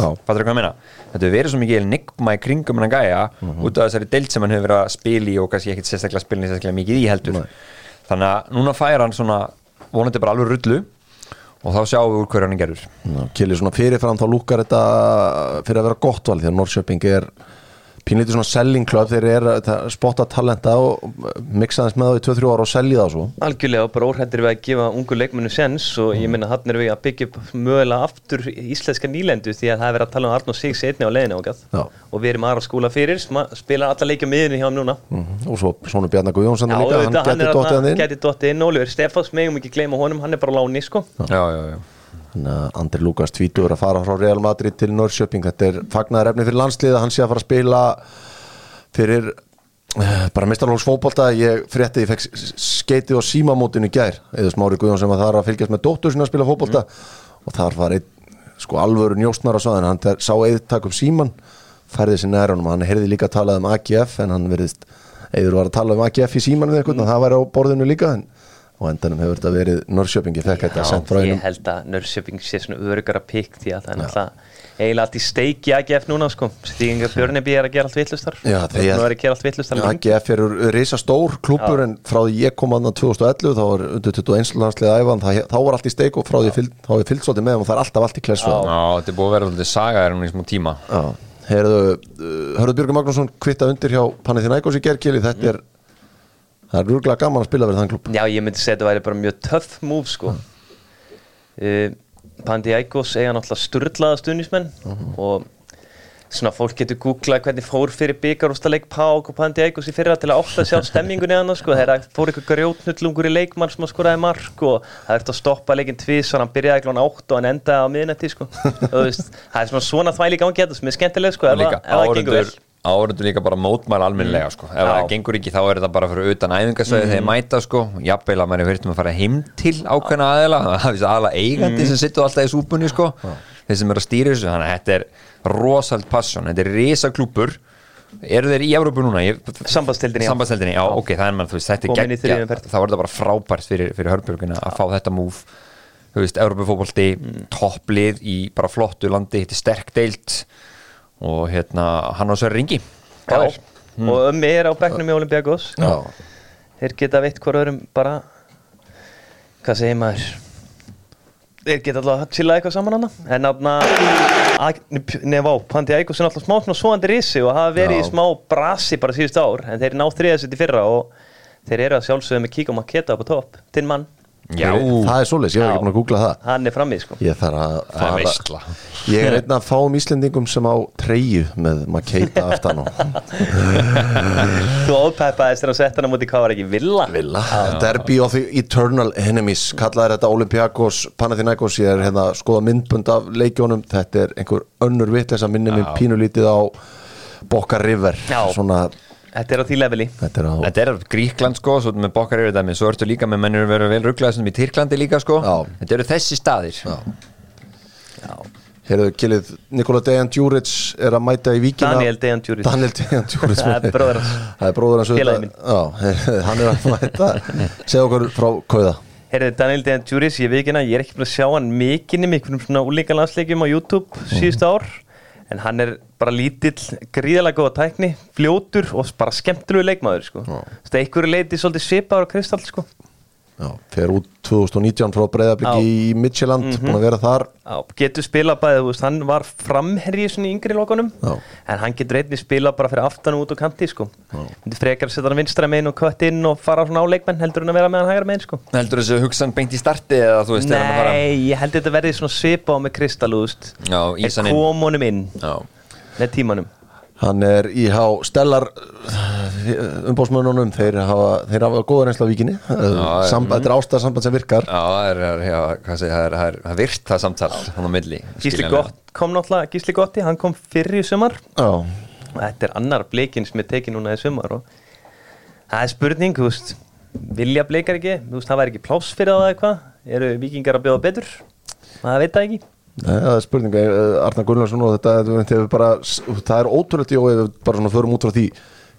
Speaker 2: þetta verið svo mikið enigma í kringum hann að gæja út af þessari deild sem hann hefur verið að spila í og kannski ekkit sérstaklega spilin sérstaklega mikið í heldur. Þannig að núna fær hann svona vonandi bara alveg rullu og þá sjáum við úr hverju hann er gerður.
Speaker 1: Kili svona fyrirfram þá lúkar þetta fyrir að vera gott val því að Norrköping er pínlítið svona selling club þeir eru að spotta talenta og mixa þess með það í 2-3 ára og selja það svo
Speaker 3: Algjörlega og bara óhættir við að gefa ungu leikmennu sens og ég minna hann er við að byggja mögulega aftur íslenska nýlendu því að það er verið að tala um Arnó Sigs einni á leiðinu
Speaker 1: Já.
Speaker 3: og við erum aðra skóla fyrir, spilar alla leikja miðinu hjá hann núna
Speaker 1: Mhm. og svo svona Bjarnar Guðjónsson
Speaker 3: Já,
Speaker 1: líka, hann getur dottið hann inn
Speaker 3: Stefáns, megum ekki gleyma honum, hann er bara láni sko.
Speaker 2: já, já, já
Speaker 1: að Andri Lukas tvítur að fara frá Real Madrid til Norrköping. Þetta er fagnaðar efni fyrir landsliða hann sé að fara að spila fyrir eh, bara mistarlóks fótbolta ég frétti, ég fekk skeitið á símamótinu gær, eða smári Guðjón sem var þar að fylgjast með dóttur sinna að spila fótbolta. Og þar var einn sko alvöru njóstnar á saðan, hann ter- sá eðtak um síman, færði sér nær honum. Hann heyrði líka að talað um AGF en hann verðist, eður var að tala um AGF í síman við eitthvað, mm. það væri á borðinu líka en og endanum hefur þetta verið Norrköping ég fekk þetta sent frá
Speaker 3: ég
Speaker 1: einum.
Speaker 3: held að Nörsjöping sé svona örugara pikk því að það er náttúrulega eiginlega allt í steiki AGF núna sko. Stíginga Björnebi er að gera allt vitlustar
Speaker 1: Já,
Speaker 3: það er að gera allt vitlustar
Speaker 1: AGF er reysa stór klúpur en frá því ég kom aðna 2011 þá var undir 21 landsliða æfan þá, þá var allt í steik og frá því fylg, þá er fylgt svolítið með og það er alltaf allt í klessu.
Speaker 2: Já, þetta er búið að vera svolítið saga er hún í smá tíma.
Speaker 1: Herðu, uh, Hörðu Björgur Magnússon kvitta undir hjá Panathinaikos í gerkili þetta er það er rúglega gaman að spila verið þann klúb
Speaker 3: Já, ég myndi segja að þetta væri bara mjög töff move sko. Uh, Pandiaikos eiga náttúrulega sturlaða stuðnismenn og svona fólk getur googlað hvernig fór fyrir byggarústaleik Pák og Pandiaikos í fyrra til að að sjá stemmingunni hann sko, þegar fór eitthvað grjótnullungur í leikmann sem að skoraði mark og það ert að stoppa leikinn tvís og hann byrjaði klón átt og hann endaði á miðnetti sko. Það er svona svona þvæli gangi þetta sem er skemmtileg sko, ef,
Speaker 2: líka
Speaker 3: það- ef
Speaker 2: áhörundur líka bara mótmæla almennilega sko. ef það gengur ekki þá er þetta bara fyrir utan æfingasvæði þegar mæta sko. Jafnvel að mann er verið um að fara heim til ákveðna aðila það er aðala eigandi sem sittur alltaf í súpunni sko. Þeir sem eru að stýra þessu þannig að þetta er rosalt passion, þetta er risa klúpur eru þeir í Európu núna? Ég,
Speaker 3: Sambandstildinni, já.
Speaker 2: Já, ok, það er mann, þú veist, þetta er
Speaker 3: umferð.
Speaker 2: þá er þetta bara frábært fyrir, fyrir Hörbjörguna að fá þetta múf þú veist, Európufótbolti topplið í bara flottu landi. Þetta er sterk deilt og hérna, hann á sér ringi
Speaker 3: Já, og ömmi er á bekknum í Olympiakos
Speaker 1: Já.
Speaker 3: þeir geta veitt hver öðrum bara hvað segir maður? Þeir geta alltaf að chilla eitthvað saman hana en náttúrulega nefá, Pandi Ægos er alltaf smá svona svoandi risi og hafa verið
Speaker 1: Já.
Speaker 3: í smá brasi bara síðust ár. En þeir ná þriðasett í fyrra og þeir eru að sjálfsögðu með kík og maketa upp á topp. Þinn mann,
Speaker 2: Já,
Speaker 1: það er svoleiðis, ég hef ekki búin að googla það.
Speaker 3: Hann er frammi sko.
Speaker 1: Ég þarf að
Speaker 2: það er veistla
Speaker 1: ég er einn af fáum Íslendingum sem á treyju með Makeita aftan og
Speaker 3: þú ópeppaðist þegar að setja hann á móti hvað var ekki villa?
Speaker 1: Villa. Derby of the Eternal Enemies. Kallaði þetta Olympiakos Panathinaikos. Ég er hérna að skoða myndbund af leikjónum þetta er einhver önnur vitleis að minni
Speaker 2: Já.
Speaker 1: pínulítið á Boca River.
Speaker 3: Já.
Speaker 1: svona
Speaker 3: þetta er á því leveli.
Speaker 1: Þetta er á
Speaker 2: Þetta er Gríkland sko, svo með bokkar yfir dæmi. Svo ertu líka með mennur verið vel rugglaði sem í Tyrklandi líka sko,
Speaker 1: Já.
Speaker 2: þetta eru þessi staðir.
Speaker 1: Já. Heyrðu, Kilið, Nikola Dejan Djuric er að mæta í víkina.
Speaker 3: Daniel Dejan Djuric.
Speaker 1: Daniel Dejan Djuric.
Speaker 3: Það er bróðir hans.
Speaker 1: Það er bróður hans
Speaker 3: Félagi
Speaker 1: auðvitað. Já, hann er að mæta. Segð okkur frá Kauða.
Speaker 3: Herði, Daniel Dejan Djuris, ég veikina, ég er ekki búin að sjá hann mikið með einhvernum svona úlíka landsleikjum á YouTube síðustu ár. En hann er bara lítill, gríðalega góða tækni fljótur og bara skemmtilegu leikmaður sko. þetta er einhverju leiti svolítið svipaður á Kristall sko.
Speaker 1: Já, fer út 2019 frá Breiðabliki í Midtjylland búin að vera þar
Speaker 3: Já, getur spilað bæðið, þú veist, hann var framherji svona í yngri lokunum
Speaker 1: Já.
Speaker 3: en hann getur einnig spilað bara fyrir aftan og út á kanti sko. myndi frekar að setja hann vinstra megin og kött inn og fara svona á leikmenn heldur en að vera með hann hægra megin sko.
Speaker 2: Heldur þessu hugsan beint í starti eða þú veist hann
Speaker 3: Nei, ég held þetta verði svona svipa á með Kristall, þú veist
Speaker 2: Já,
Speaker 3: en
Speaker 2: ísan inn
Speaker 3: kom honum inn
Speaker 2: Já,
Speaker 3: með tímanum?
Speaker 1: Hann er í há stellar umbósmönnunum þeir hafa, þeir hafa góða reynsla á víkinni. Sam, Þetta er ástæðarsamband sem virkar.
Speaker 2: Já, það er, er, er, er, er virt það samtal hann á milli
Speaker 3: Gísli. Gott kom náttúrulega, Gísli Gotti, hann kom fyrr í sumar.
Speaker 1: Já,
Speaker 3: Þetta er annar bleikin sem er tekið núna í sumar og Það er spurning, þú veist Vilja bleikar ekki, þú veist, það væri ekki pláss fyrir það eða eitthvað? Eru vikingar að bjóða betur? Það veit það ekki
Speaker 1: Nei, það er spurning, eh, Arnar Gunnarsson og þetta, hefur bara, það er ótrúlega við bara svona förum út frá því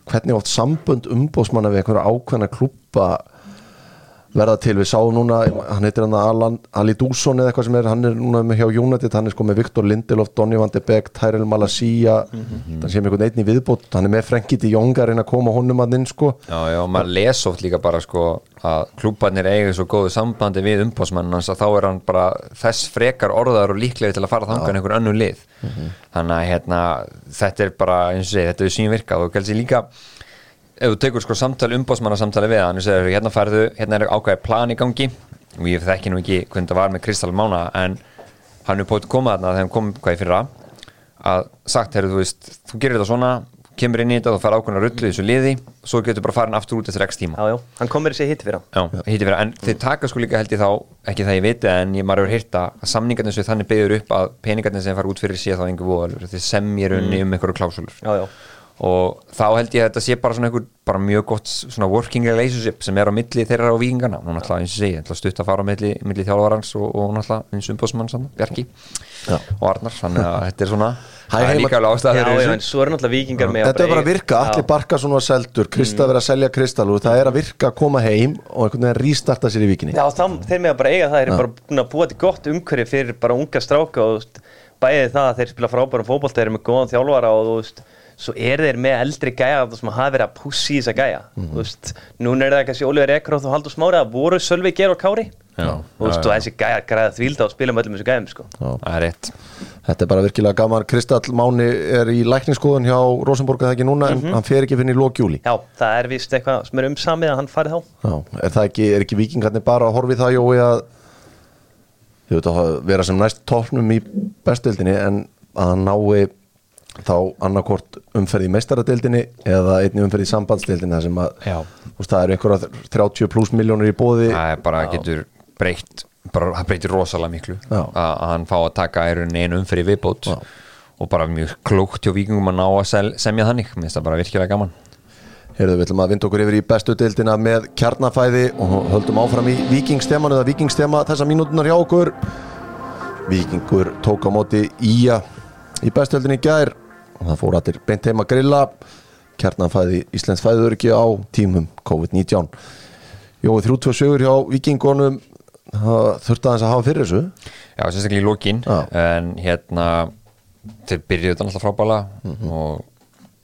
Speaker 1: hvernig oft sambönd umbósmanna við einhverja ákveðna klúpa verða til, við sáum núna hann heitir hann Alan, Ali Dússon eða eitthvað sem er, hann er núna með hjá United hann er sko með Viktor Lindelof, Donny van de Beek Tyrell Malasia, mm -hmm. sé með einhvern einn í viðbót, hann er með Frenkie de Jong að reyna að koma honum að inn sko.
Speaker 2: Já, já, maður les oft líka bara sko að klúbarnir eiga svo góðu sambandi við umbósmann, þannig að þá er hann bara þess frekar orðar og líklega til að fara þangan einhver annu lið. Mm -hmm. þannig að hérna, þetta er bara eins og segi, þetta er sínvirkað og gælsi líka ef þú tekur sko samtali umbósmanna samtali við hann og segir hérna færðu, hérna er ákveði plan í gangi. Og ég þekki nú ekki hvernig það var með Kristal Mána en hann er búin að koma þarna þegar hann kom hvað í fyrra að sagt, herru þú veist, þú gerir þetta svona kemur inn í þetta og fara ákveðin að rullu þessu liði svo getur bara farin aftur út eftir x tíma.
Speaker 3: Já, já, hann hitti fyrir
Speaker 2: Já, hitti fyrir, en þeir taka sko líka held ég þá ekki það ég viti, en ég maður hefur hýrta að samningarnir sem þannig beður upp að peningarnir sem fara út fyrir sé þá einhver voðalur þeir semjir unni um einhverju klásulur
Speaker 3: Já, já
Speaker 2: og þá held ég að þetta sé bara svona einhver bara mjög gott svona working relationship sem er á milli þeirra og vikingarna og náttúrulega eins og segi, stutt að fara á milli, milli þjálfarans og, og náttúrulega eins umbóðsmann saman, Bjarki Já. og Arnar, þannig að þetta er svona það er líka alveg ástæða
Speaker 3: Já, já, en svo er náttúrulega vikingar með
Speaker 1: Þetta er bara að virka, allir barka svona seldur Krista mm. verið að selja kristal og það er að virka að koma heim og einhvern veginn rístarta sér í vikinni
Speaker 3: Já, það, þeir með að bara eiga það, er bara búa til gott umhverju fyrir bara unga stráka og bæði það að þeir spila frábærum fókból, þeir eru með góðan þjálfara og þú veist svo er þeir með eldri gæja sem hafa verið að pussi í þessa gæja. Mm -hmm. núna er það kannski Óliður Ekroth og Haldur Smári að voru Sölvi Ger og Kári. Já, og, já, og þessi gæja græða þvílda og spila með öllum þessu gæjum sko.
Speaker 2: það rétt.
Speaker 1: Þetta er bara virkilega gaman. Kristall Máni er í lækningsskoðun hjá Rosenborg eða ekki núna mm -hmm. en hann fer ekki fyrir í lókjúli
Speaker 3: Já, það er vist eitthvað sem er umsamið að hann farið þá.
Speaker 1: Já, Er það ekki, er ekki vikingarnir bara að horfi það Jói að vera sem næst tóknum í bestildinni en að hann nái þá annarkort umferð í meistaradeildinni eða einni umferð í sambandsdeildinni sem að veist, það eru einhverja 30 pluss miljónur í bóði
Speaker 2: það er bara getur breytt bara, það breytir rosalega miklu Já. að hann fá að taka einu umferð í viðbót Já. og bara mjög klókt hjá vikingum að ná að sel, semja þannig. Mér finnst það bara virkilega gaman.
Speaker 1: Heyrðu, við ætlum að vinda okkur yfir í bestu deildina með kjarnafæði og höldum áfram í vikingstema eða vikingstema þessa mínútunar hjá okkur. Vikingur tók á móti Ía í bestu deildinni gær og það fór allir beint heim að grilla. Kjarnanfæði Íslands fæður ekki á tímum COVID-19 Jói 37 hjá vikingunum þurfti aðeins að hafa fyrir þessu.
Speaker 2: Já, sérstaklega í lókin en hérna þeir byrjuði þetta alltaf frábæla mm -hmm. og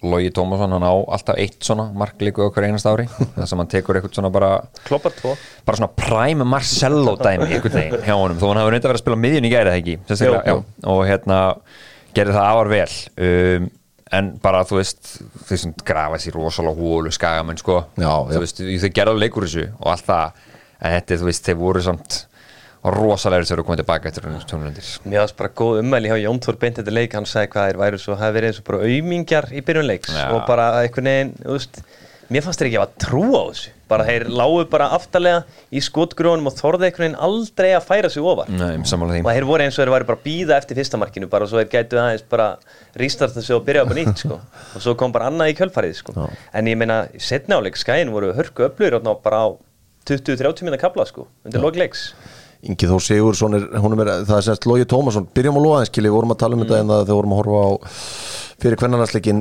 Speaker 2: Lógi Tómasson hann á alltaf eitt svona marklíku okkur einast ári. Þar sem hann tekur eitthvað svona bara
Speaker 3: kloppar tvo.
Speaker 2: bara svona prime Marcello dæmi einhvern veginn hjá honum. Þó hann hafi reynda verið að spila miðjun í gærið ekki? Já, og hérna gerði það afar vel. Um, en bara þú veist þau sem grafa sér rosalega húlu skagamenn sko, já, þú veist, þau gerðu leikur þessu og allt það, en þetta þú veist, þeir voru samt rosalega þegar þú komið tilbaka eftir tónlundir
Speaker 3: Mér finnst bara góð umæli hjá Jón Þór beint þetta leik, hann sagði hvað þeir væri svo, það hefði verið eins og bara auðmingjar í byrjunleiks og bara einhvern veginn, þú veist mér fannst þeir ekki að trú á þessu. Bara þeir lágu bara aftalega í skotgrónum og þorði einhvern veginn aldrei að færa sig ofar.
Speaker 2: Nei, og
Speaker 3: þeir voru eins og þeir væri bara að býða eftir fyrstamarkinu bara og svo þeir gætu aðeins bara rístarta sig og byrja upp á nýtt sko. og svo kom bara annað í kjölfarið sko. en ég meina, setnáleik skæin voru hörku öflur bara á 20-30 minna kabla sko, undir logleiks
Speaker 1: Ingi Þór Sigursson er, er, það er semst Lógi Tómasson, byrjum á loðanskili, við vorum að tala um mm. þetta en það þegar vorum að horfa á fyrir hvernarnarsleikin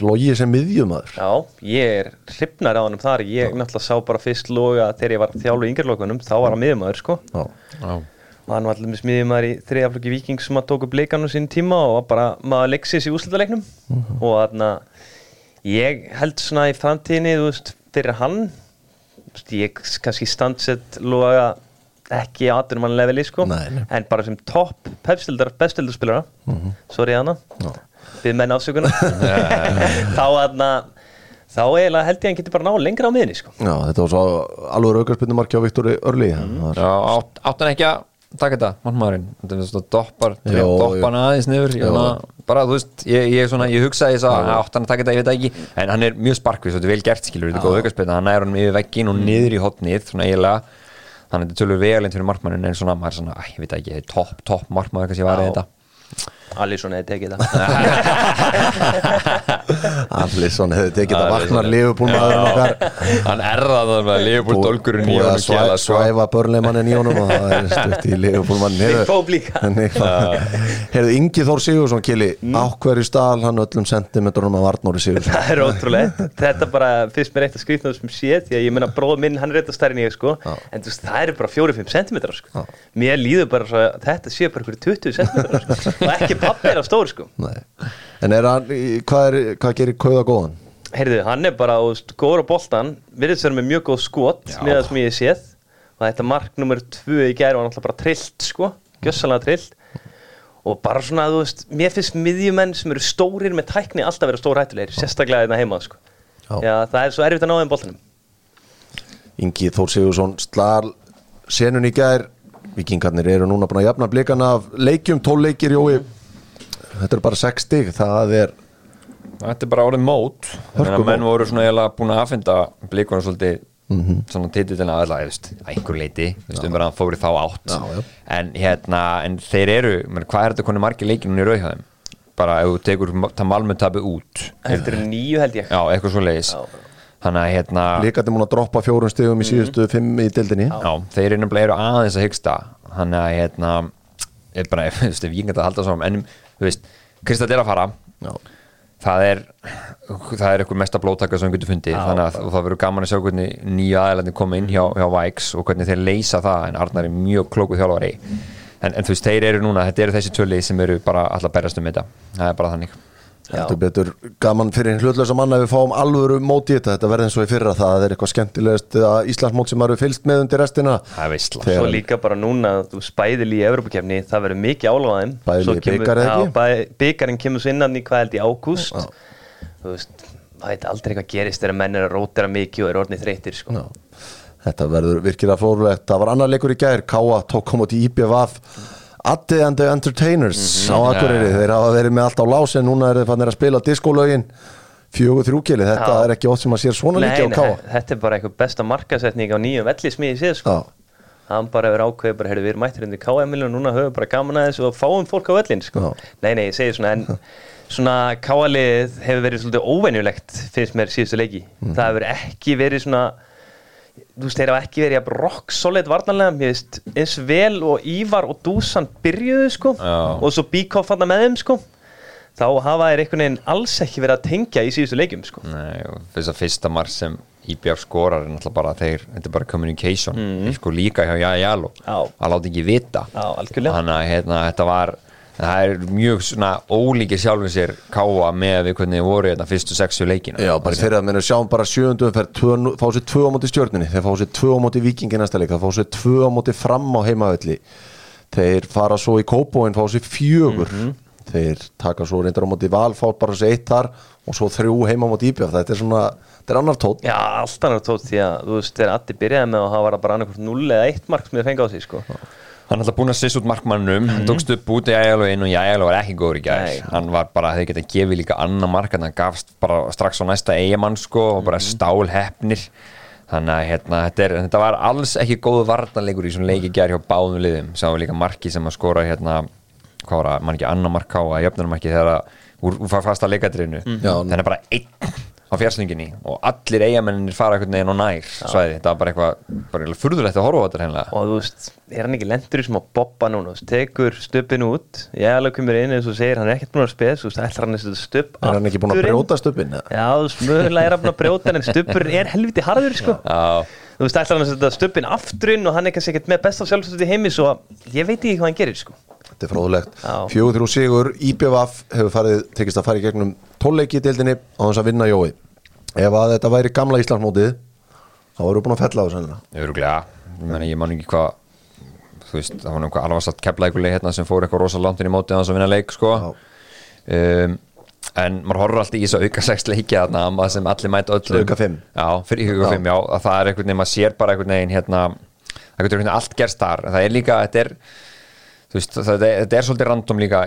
Speaker 1: Lógi sem miðjumöður
Speaker 3: Já, ég er hlipnar á hann um þar ég Já. náttúrulega sá bara fyrst Lóga þegar ég var þjálfu í yngjörlókunum, þá var hann miðjumöður sko Já. Já. og hann var allir miðjumöður í þriðaflöki viking sem að tóku bleikanum sín tíma og bara maður leiksis í úslutalegnum uh mhm. -huh. og þarna ég held svona í framtíðinni þú veist, fyrir hann ég kannski standsett Lóga ekki aðdurum hann leveli sko nei, nei. en bara sem topp bestildarspilara uh -huh. sorry Anna við menn ásökunar þá aðna þá eiginlega held ég að hann getur bara ná lengra á miðinni sko.
Speaker 1: Já, þetta var svo alveg aukarspinnumarki á Viktori Örli.
Speaker 2: Mm. Já, átt, átt hann ekki að taka þetta, mannmaðurinn þetta er svona doppar, doppan aðeins niður bara, þú veist, ég, ég, svona, ég hugsaði þess að átt hann að taka þetta, ég veit ekki. En hann er mjög sparkvís og þetta er vel gert, skilur, þetta er góð aukarspinna hann er hann yfir veggin og niður í hotnið svona eiginlega, þannig að þetta tölur vegalinn fyrir markmannin en svona, maður er svona, ég veit ekki, topp, topp markmaður kannski var þetta
Speaker 3: Alisson hefði tekið
Speaker 1: það Allisson hefði tekið að
Speaker 2: Alisson
Speaker 1: vakna
Speaker 2: er-
Speaker 1: Liverpool-maðurinn okkar
Speaker 2: hann er það þannig að Leopold Dolgurinn í
Speaker 1: búið að
Speaker 2: honum
Speaker 1: svæ,
Speaker 2: kjæla sko.
Speaker 1: svæfa börnleimannin í honum og það er stutt í
Speaker 3: líka.
Speaker 1: Herðu Ingi Þór Sigursson Kili,
Speaker 2: Mm.
Speaker 1: á hverju stál hann öllum sentimetrunum af Arnóri Sigursson
Speaker 3: Það er ótrúlega Þetta bara fyrst mér eitt að skrýtna sem sé Því að ég meina bróð minn, hann er eitthvað stærri en ég sko
Speaker 1: Já.
Speaker 3: En þú það eru bara 4-5 cm sko.
Speaker 1: Já.
Speaker 3: Mér líður bara að þetta sé bara einhverju 20 cm sko. Og ekki pappi er á stór sko
Speaker 1: Nei. en er hann, hvað, er, hvað gerir Kauða góðan?
Speaker 3: Heyrðu, hann er bara góður á boltan Virðist vera með mjög góð skot
Speaker 2: Já.
Speaker 3: Með það sem ég séð Og þetta mark nummer 2 í gæri var náttúrulega bara trillt sko Gjössalega trillt Og bara svona, þú veist, mér finnst miðjumenn sem eru stórir með tækni alltaf vera stór hættulegir Sérstaklega þetta heima sko
Speaker 1: Já.
Speaker 3: Það er svo erfitt að ná þeim boltanum
Speaker 1: Ingi Þór Sigursson slal senun í gær Vikingarnir eru núna búin að jafna blikana af leikjum, tólleikir Jói Þetta er bara sex stig það er,
Speaker 2: Þetta er bara orðið mót. Þannig að menn voru svona eiginlega búin að affinda blikunum svolítið
Speaker 1: Mhm.
Speaker 2: svona titillina aðla, ég veist, að einhver leiti þú veist, umverðan fóri þá átt.
Speaker 1: Já, já.
Speaker 2: en hérna, en þeir eru menn, hvað er þetta konu margir leikinu í rauðhæðum bara ef þú tekur það malmutabi út.
Speaker 3: Þetta er nýju held ég.
Speaker 2: Já, eitthvað svo leiðis
Speaker 3: Já.
Speaker 2: þannig að hérna,
Speaker 1: blikarnir múin að droppa fjórum stigum í síðustu fimm í dildinni
Speaker 2: já, þeir eru nefnilega aðeins að hyggsta. Þannig að hérna er bara, þú veist, við geta að halda saman en, þú veist, Kristall er að fara.
Speaker 1: Já.
Speaker 2: það er það er eitthvað mesta blótaka sem við getum fundið þannig að það verður gaman að sjá hvernig nýja aðeilandi koma inn hjá, hjá Vikes og hvernig þeir leysa það en Arnar er mjög klókuð þjálfari. En, en þú veist, þeir eru núna, þetta eru þessi tvölið sem eru bara alltaf berjast um þetta. Það er bara þannig
Speaker 1: Heldur betur gaman fyrir hlutlösa manna að við fáum alvöru móti í þetta, þetta verði eins og í fyrra það er eitthvað skemmtilegast að Íslandsmót sem maður hefur fylgst með undir restina.
Speaker 2: Það veistla
Speaker 1: Þegar-
Speaker 3: Svo líka bara núna, þú spæðil í Evropakefni, það verður mikið áláðaðum
Speaker 1: Bæði í bikar, eða ekki?
Speaker 3: Byggarinn kemur svo innan í hvað held í ágúst. Þú veist, það veit aldrei hvað gerist þegar menn er að rótera mikið og er orðnið þreytir sko.
Speaker 1: Já. Þetta verður virkilega fórlegt það var annar leikur í gær, Káa tók kom út í IPVF Addi and the Entertainers á Akureyri, þeir hafa verið með allt á lás en núna er þeir fannir að spila diskólögin fjögur þrjúkili, þetta
Speaker 3: Já.
Speaker 1: er ekki ótt sem að sér svona líki á Káa
Speaker 3: þetta er bara eitthvað besta markasetning á nýjum velli smiði séð sko. Hann bara hefur ákveðið bara, heyrðu, við erum mættir í KM og núna höfum við bara gaman að þessu og fáum fólk á völlin sko. Nei, nei, ég segi svona en svona KM-lið hefur verið svolítið óvenjulegt finnst mér síðustu leiki.
Speaker 1: Mhm.
Speaker 3: það hefur ekki verið svona þú veist, þeir hafa ekki verið rock solid varnarlega, mér veist, eins vel og Ívar og Dúsan byrjuðu sko
Speaker 2: Já.
Speaker 3: og svo Bíkoff hann með þeim sko þá hafa þeir einhvern veginn alls ekki verið að tengja í síðustu leikum sko
Speaker 2: Nei, og þess að fyrsta marg sem IBF skorar er náttúrulega bara þeir, þetta er bara communication mm. sko líka hjá Jajalo
Speaker 3: Já.
Speaker 2: að láta ekki vita þannig að hérna, þetta var það er mjög svona ólíki sjálfum sér káa með við hvernig þið voru hérna fyrstu sexu leikina.
Speaker 1: Já, bara fyrir að menn sjáum bara sjöundu umferð fá sér tvö á móti stjörninni, þeir fá sér tvö á móti vikingi næsta leik, það fá sér tvö á móti fram á heimavelli. Þeir fara svo í kópóin, fá sér fjögur.
Speaker 3: Mhm.
Speaker 1: þeir taka svo reyndar á móti val, fá bara sér eitt þar og svo þrjú heima á móti íbjöf, þetta er svona þetta er annar tótt
Speaker 3: Já, allt annar tótt því að þú veist, þegar Addi byrjaði með og það var bara annarkvæmt 0 eða 1 mark sem þið fengið á sig sko.
Speaker 2: hann er alltaf búin að sissa út markmannum hann tókst upp út í inn og Jajalo var ekki góður í
Speaker 3: Nei.
Speaker 2: hann var bara, þeir geta gefið líka annar mark en hann gafst bara strax á næsta eigamann sko og bara stál hefnir þannig að hérna, þetta, er, þetta var alls ekki góðu varnarleikur í svona leiki í gær hjá báðum liðum sá líka marki sem að skora hérna hvað var það, mann ekki annar mark á að jöfnum ekki þegar að úr, úr fasta leikadrinu
Speaker 1: Já.
Speaker 2: þannig að bara einn á fjársninginni og allir eigamennir fara einhvern veginn á nær svæði, þetta var bara eitthvað bara furðulegt að horfa á þetta hreinlega.
Speaker 3: Og þú veist, er hann ekki lendur í smá boppa núna, þú veist, tekur stöppin út ég alveg kemur inn eins og segir hann er ekkert búin að spes, þú veist, ætlar hann setja stöpp
Speaker 1: er hann ekki búin að brjóta stöppin?
Speaker 3: Já, þú veist, mögulega er hann búin að brjóta en stöppur er helviti harður, sko.
Speaker 2: Já,
Speaker 3: þú veist, ætlar hann að setja stöppin aftur inn og hann er kannski ekkert með besta sjálfstöld í heimi
Speaker 1: að tólleiki í deildinni á þess að vinna Jói. Ef að þetta væri gamla Íslandsmótið, þá voru búin að fella á þessu hennilega.
Speaker 2: Öruglega, ég man ekki hvað þú veist, það var náttúrulega alveg satt keflaðikuleg hérna sem fór eitthvað rosa langt inn í mótið hans að vinna leik sko um, en maður horfir alltaf í þess að auka sex leiki þarna maður sem allir mæta öllum
Speaker 1: Auka fimm.
Speaker 2: Já, fyrir auka
Speaker 1: Já.
Speaker 2: fimm, já, að það er einhvern veginn, maður sér bara einhvern veginn hérna, einhvern veginn allt gerst þar það er líka, þetta er þú veist, það, það, þetta er svolítið random líka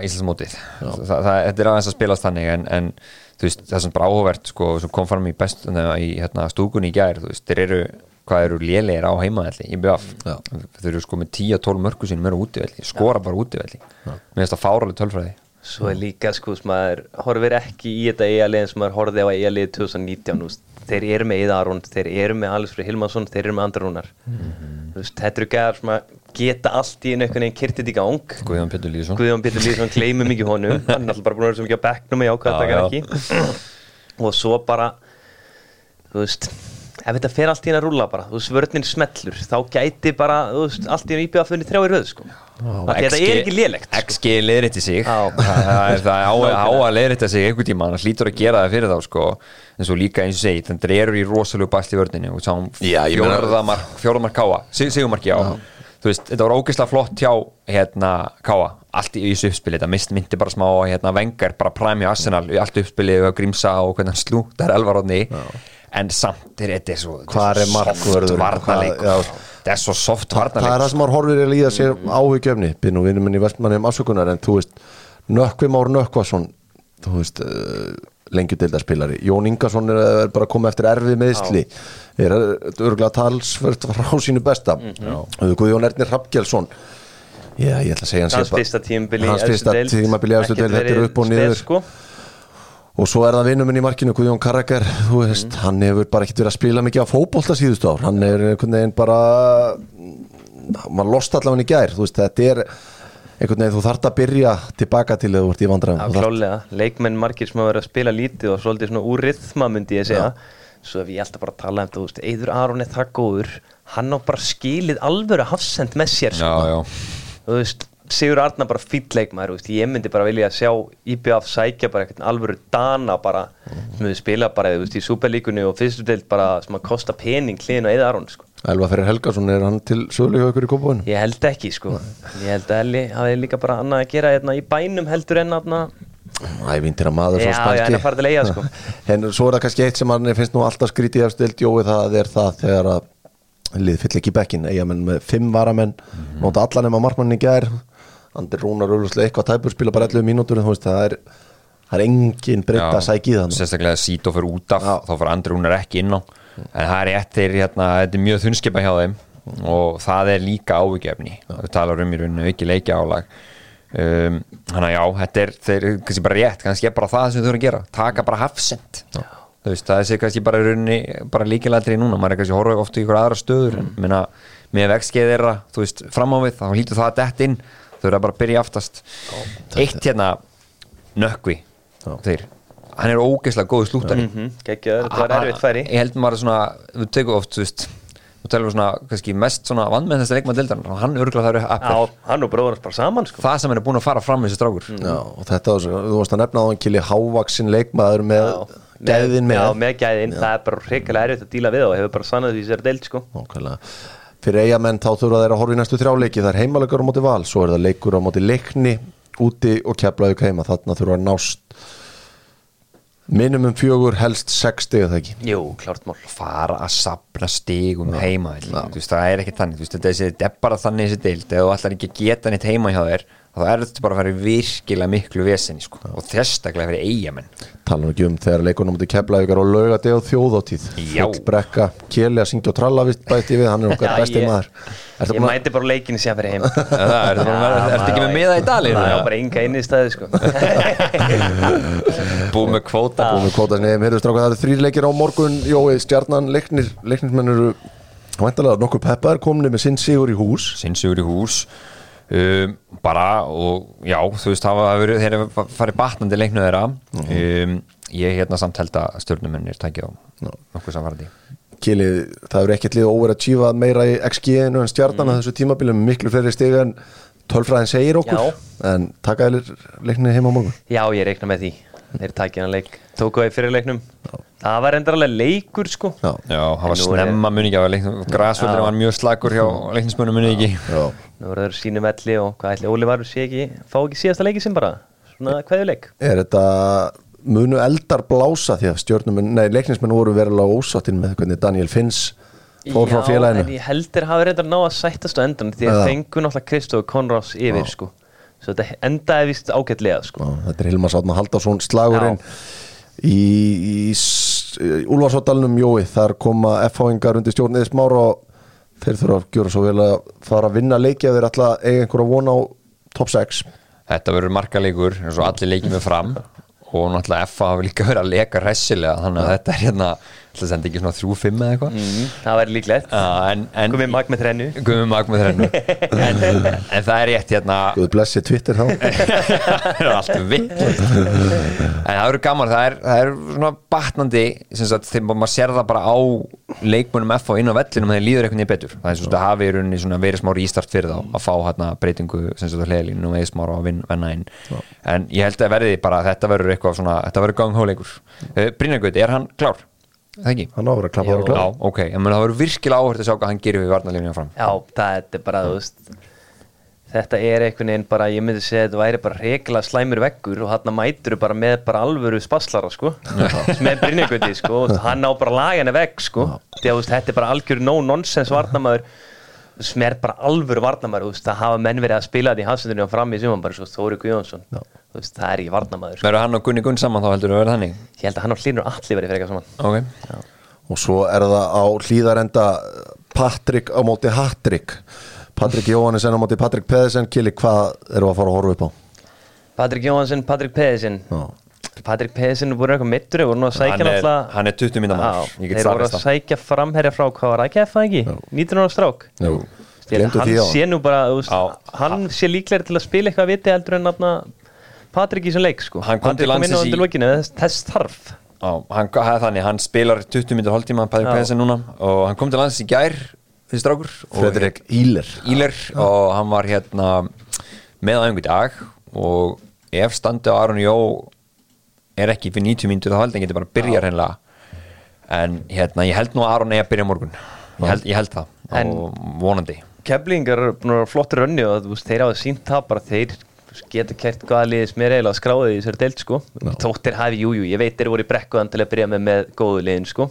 Speaker 2: það, þetta er aðeins að spilast þannig en, en þú veist, það er svona bara áhugavert sko, sem kom fram í best í hérna, stúkunni í gær, þú veist, þeir eru hvað eru lélegir á heimaðalli í BF þeir eru sko með 10-12 mörgu sínum eru útivelli, skora bara útivelli. Mér finnst það fáraleg tölfræði.
Speaker 3: Svo er líka sko sem maður horfir ekki í þetta eigalið eins og maður horfið á eigalið 2019 þú veist, þeir eru með Íða Aron þeir eru með Alisfri Hilmansson, þeir eru með Andra Rúnar. Þú veist, þetta eru gæðar sem að geta allt í einhvern veginn kyrtið í gang.
Speaker 2: Guðjón Pétur Lýðsson.
Speaker 3: Guðjón Pétur Lýðsson gleymum mikið honum. Hann er alltaf bara búin að vera svo mikið á bekknum og jákvæða
Speaker 2: já.
Speaker 3: ekki. Og svo bara þú veist ef þetta fer allt í einu að rúlla bara þú veist, vörninn smellur, þá gæti bara þú veist, allt í einu íbjöða funni þrjá í röð sko. Þetta er ekki lélegt sko.
Speaker 2: XG leiðrétti sig
Speaker 3: Já.
Speaker 2: það er það er á, á að leiðrétta sig einhvern tíma, hann hlýtur að gera það fyrir þá sko. en svo líka eins og segi, þannig eru í rosalegu bæst í vörninni og fjórðamark fjórðamark káa, sigumarki á þú veist, þetta var ógeðslega flott hjá hérna káa, allt í þessu uppspili þetta mist myndi bara smá að, hérna vengar bara præmi Arsenal, í allt uppspili og grímsa og hvernig hann slú, það er elvaróðni en samt er þetta svo
Speaker 1: er Hvað- já.
Speaker 2: þetta er svo soft
Speaker 1: það er það sem maður horfir að líða sér áhugjefni byrn og vinnum minn í vestmannum afsökunar en þú veist, Nökkvi Már Nökkvason þú veist, uh, lengjudeildarspilari Jón Ingarsson er, er bara komið eftir erfið meðsli er örgulega talsvört frá sínu besta. Mm -hmm. Guðjón Ernir Hrafgjelsson já, ég ætla að segja
Speaker 3: hans fyrsta tímabili
Speaker 1: hans fyrsta tímabili í efstu deild, þetta er upp og niður.
Speaker 3: sko.
Speaker 1: Og svo er það vinnum minn í markinu Guðjón Karrakar, þú veist, hann hefur bara ekkert verið að spila mikið á fótbolta síðustu ár. Hann er einhvern veginn bara maður lost allavega í gær þú veist, þetta er einhvern veginn þú þarft að byrja tilbaka til þegar þú ert í vandræðum.
Speaker 3: Klálega, leikmenn margir sem hafa verið að spila lítið og svolítið svona úr rithma myndi ég segja. Svo ef ég alltaf bara að tala um þetta, þú veist, Eidur Aron er það góður, hann á bara skilið alvöru hafsend með sér sko.
Speaker 2: já, já.
Speaker 3: Þú veist, Sigur Arnar bara fýll leikmaður, þú veist, ég myndi bara vilja sjá IBF sækja bara eitthvað alvöru dana bara, sem við spila bara þú veist, í Superlíkunni og fyrstu deild bara sem að kosta pening hliðin og Eidur Aron sko.
Speaker 1: Elva Ferri Helgason, er hann til hjá ykkur í kópavöðinu?
Speaker 3: ég held ekki, sko ég held að Elli hafi líka bara annað að gera hérna, í bænum heldur en hérna
Speaker 1: Ævindir að maður svo spænski
Speaker 3: já, hann er farið til eiga, sko.
Speaker 1: En svo er það kannski eitt sem hann finnst nú alltaf skrítið deild, Jói, það er það þegar að lið fyll ekki í bekkin eigamenn með fimm varamenn
Speaker 3: Mhm.
Speaker 1: nóta allan nema markmannin í gær Andir Rúnar auðvitað eitthvað tæpur spila bara 11 mínútur en þú veist það er það er engin breytt að sækja í þannig
Speaker 2: sérstaklega Sító fyrir út af þá fyrir Andri Rúnar ekki inn á. En það er rétt þeir hérna, þetta er mjög þunnskipa hjá þeim og það er líka ávikefni við talar um í rauninu ekki leikja álag um, þannig að já, þetta er þeir, kannski bara rétt, kannski bara það sem þau þurfum að gera. Taka bara hafsend þú veist, það er kannski bara í rauninni bara líkilætri núna, maður er kannski horfa ofta í ykkur aðra stöður en minna, með vexskeið þeirra þú veist, fram á við, þá hlýtur það að dett inn þau eru að bara byrja aftast. Eitt hérna, nökkvi þeir, hann er ógeðslega góð slúttari.
Speaker 3: Mm geggjaður, þetta var erfitt færi.
Speaker 2: ég held maður svona, við tegum oft þú veist, þú telur svona, kannski mest svona vann með þess að leikmaður dildan, og hann örgulega það eru
Speaker 3: Já,
Speaker 2: appir,
Speaker 3: hann og bróður hans bara saman sko.
Speaker 2: það sem er búin að fara fram með þessi strákur.
Speaker 1: Já, og þetta, þú varst að nefna á hann kili hávaksin leikmaður með
Speaker 3: Já,
Speaker 1: gæðin með.
Speaker 3: Já, með gæðin, það er bara reikalega erfitt að díla við og hefur bara sannað því sér deild sko.
Speaker 1: Nákvæmlega. Fyrir eigamenn þá þurfa þeir að horfa í næstu þrjáleiki það er heimalegur á móti val, svo er það leikur á móti leikni úti og keflaðu heima. Þarna þurfa að nást minimum fjögur helst sex stig það ekki?
Speaker 3: Jú, klárt mál.
Speaker 2: Fara að sapna stigum heima þú veist, það er ekki þannig, veist, er, þetta er bara þannig þessi deild, ef þú ætlar ekki geta neitt heima hjá þér, þá er þetta bara að fara í virkilega miklu vesinni, sko, og þesstaklega fyrir eigamenn,
Speaker 1: tala ekki um þegar leikunum á móti keflaðu og lauga deg og þjóðáttíð brekka, kjeli að syngja og tralla bæti við, hann er okkar besti
Speaker 3: ég-
Speaker 1: maður.
Speaker 3: Ég
Speaker 1: að-
Speaker 3: mæti bara leikinu sem fyrir heim.
Speaker 2: Það er ekki með miða í dalinu,
Speaker 3: Það er bara enga inn í staði sko.
Speaker 2: búið með kvóta
Speaker 1: Búum við kvóta það eru þrýr leikir á morgun. Jói, stjarnan, leiknir, leiknismenn eru væntalega nokkuð peppaðar komni með sinn sigur í hús.
Speaker 2: Sinnsugur í hús um, bara og já, þú veist hafa verið, þeir eru farið batnandi leiknu þeirra. Um, ég hérna samt held að stjórnumennir tækið á nokkuð samfarandi
Speaker 1: Kili, það eru ekkert lið óver að tjífa meira í XG-inu en stjarnan að þessu tímabili með miklu fleiri stiga en tölfræðin segir okkur.
Speaker 3: Já.
Speaker 1: en taka þér leiknir heima á morgun?
Speaker 3: Já, ég reikna með því Þeir takja hann leik Tóku það í fyrirleiknum Það var endur alveg leikur sko.
Speaker 1: Já,
Speaker 2: já, það var snemma muni ekki græsvöldur var mjög slagur hjá leiknismönnum muni ekki.
Speaker 1: Já,
Speaker 3: Nú voru þeir sínum elli og hvað ætli Óli var sé ekki Fá ekki síðasta leiki sinn bara? Svona kveðuleik
Speaker 1: er þetta munu eldar blása því að stjórnum nei, leiknismenn voru verulega ósattin með hvernig Daniel Finns fór frá
Speaker 3: Já, en
Speaker 1: félaginu
Speaker 3: ég heldur hafa reyndar ná að sættast á endan Því að
Speaker 1: Já.
Speaker 3: fengu náttúrulega Kristof Konrads yfir sko Svo þetta endaði vist ágætlega sko.
Speaker 1: Já, þetta er Hilmar Sátna Haldarsson slagurinn í, í Úlfarsóttalunum Jói, þar koma F-háingar undir stjórniðis mára og þeir þurfa að gjöra svo vel að fara að vinna leiki að þeir alltaf eiga einhverja von á top 6
Speaker 2: þetta verður markalegur eins og allir leikið með fram. Og náttúrulega FA hafa líka verið að leka ræssilega þannig að þetta er hérna ætla að senda ekki svona 3-5 eða eitthvað.
Speaker 3: Mm, það væri líklegt.
Speaker 2: En, en
Speaker 3: komið mag með þrennu.
Speaker 2: Guðmund mag með þrennu. En, en það er rétt hérna.
Speaker 1: Guð blessi Twitter þá.
Speaker 2: Það er allt vitt. En það eru gaman, það er, það er svona batnandi sem sagt, þegar maður sér það bara á leikmunum F og inn á vellinum þegar líður einhvern veginn betur. Það er svona að hafi í rauninni svona verið smá rístart fyrir þá að fá hérna breytingu sem sagt á hliðalínu og eða smára og vin, venna inn. En ég held að verði bara að þetta verður eitthvað svona, þetta verður ganghóleikur uh, Brynjargauti, er hann klár? Það ekki?
Speaker 1: Hann áður að klappa ára
Speaker 2: Já,
Speaker 1: klappa
Speaker 2: ok, en það verður virkilega áhört að sjá hvað hann gerir við varnalínu fram
Speaker 3: Já, það er bara, þú veist Þetta er einhvern veginn bara, ég myndi segja að þetta væri bara regla slæmur veggur og hann mætur bara með bara alvöru spaslara, sko. Með Brynjaguti, sko, og hann á bara lagana vegg, sko, því að þú veist, þetta er bara algjör no-nonsense varnamæður sem er bara alvöru varnamæður, þú veist, það hafa menn verið að spila þetta í hansundinu og fram í sumum bara svo Þóri Guðjónsson, veist, það er ekki varnamæður sko.
Speaker 2: Verður hann og Gunni Gunn saman þá heldur þú að verða þannig?
Speaker 3: Ég held að hann og Hlynur allir verið fyrir eitthvað saman.
Speaker 2: Ok,
Speaker 1: Og svo er það á hlýðarenda Patrik á móti Hatrik Patrik Jóhannesson á móti Patrik Pedersen. Kili, hvað eru að fara að horfa upp á?
Speaker 3: Patrik Jóhansson, Patrik Pedersen.
Speaker 1: Já.
Speaker 3: Patrik Pedersen er búin eitthvað mittur voru nú að sækja
Speaker 2: hann er,
Speaker 3: náttúrulega
Speaker 2: hann er 20 mínúna maður.
Speaker 3: Já, þeir voru að sækja framherja frá hvað var ekki að það ekki? 19 ára strák.
Speaker 1: Jú,
Speaker 3: Ég held
Speaker 1: glemdu
Speaker 3: að hann sé nú bara, veist,
Speaker 2: Já.
Speaker 3: hann sé líklega til að spila eitthvað viti heldur en nafna Patrik í þessum leik sko.
Speaker 2: Hann kom til
Speaker 3: á
Speaker 2: landsins í-
Speaker 3: lokinu, þess, þarf.
Speaker 2: Já, hann, er þannig, hann spilar 20 mínútur hálftíma Patrik
Speaker 3: Já.
Speaker 2: Pedersen núna. Og hann kom til lands í gær þessi strákur og-
Speaker 1: Fredrik Íler
Speaker 2: Íler og hann var hérna með aðeins í dag. Og ef standi á Aron Jó er ekki fyrir 90 mínútur þá held hann getur bara að byrja hreinlega. En hérna ég held nú að Aron eigi að byrja á morgun. Ég held, ég held það.
Speaker 3: En-
Speaker 2: og vonandi.
Speaker 3: Keflingar er flottur önni og þeir hafa sínt það bara þeir þú geta kert hvaða liðis mér eiginlega skráði í þessari deild sko. Þóttir hafi, jújú, jú, ég veit þeir voru í brekkuðan til að byrja með með góðu liðin sko.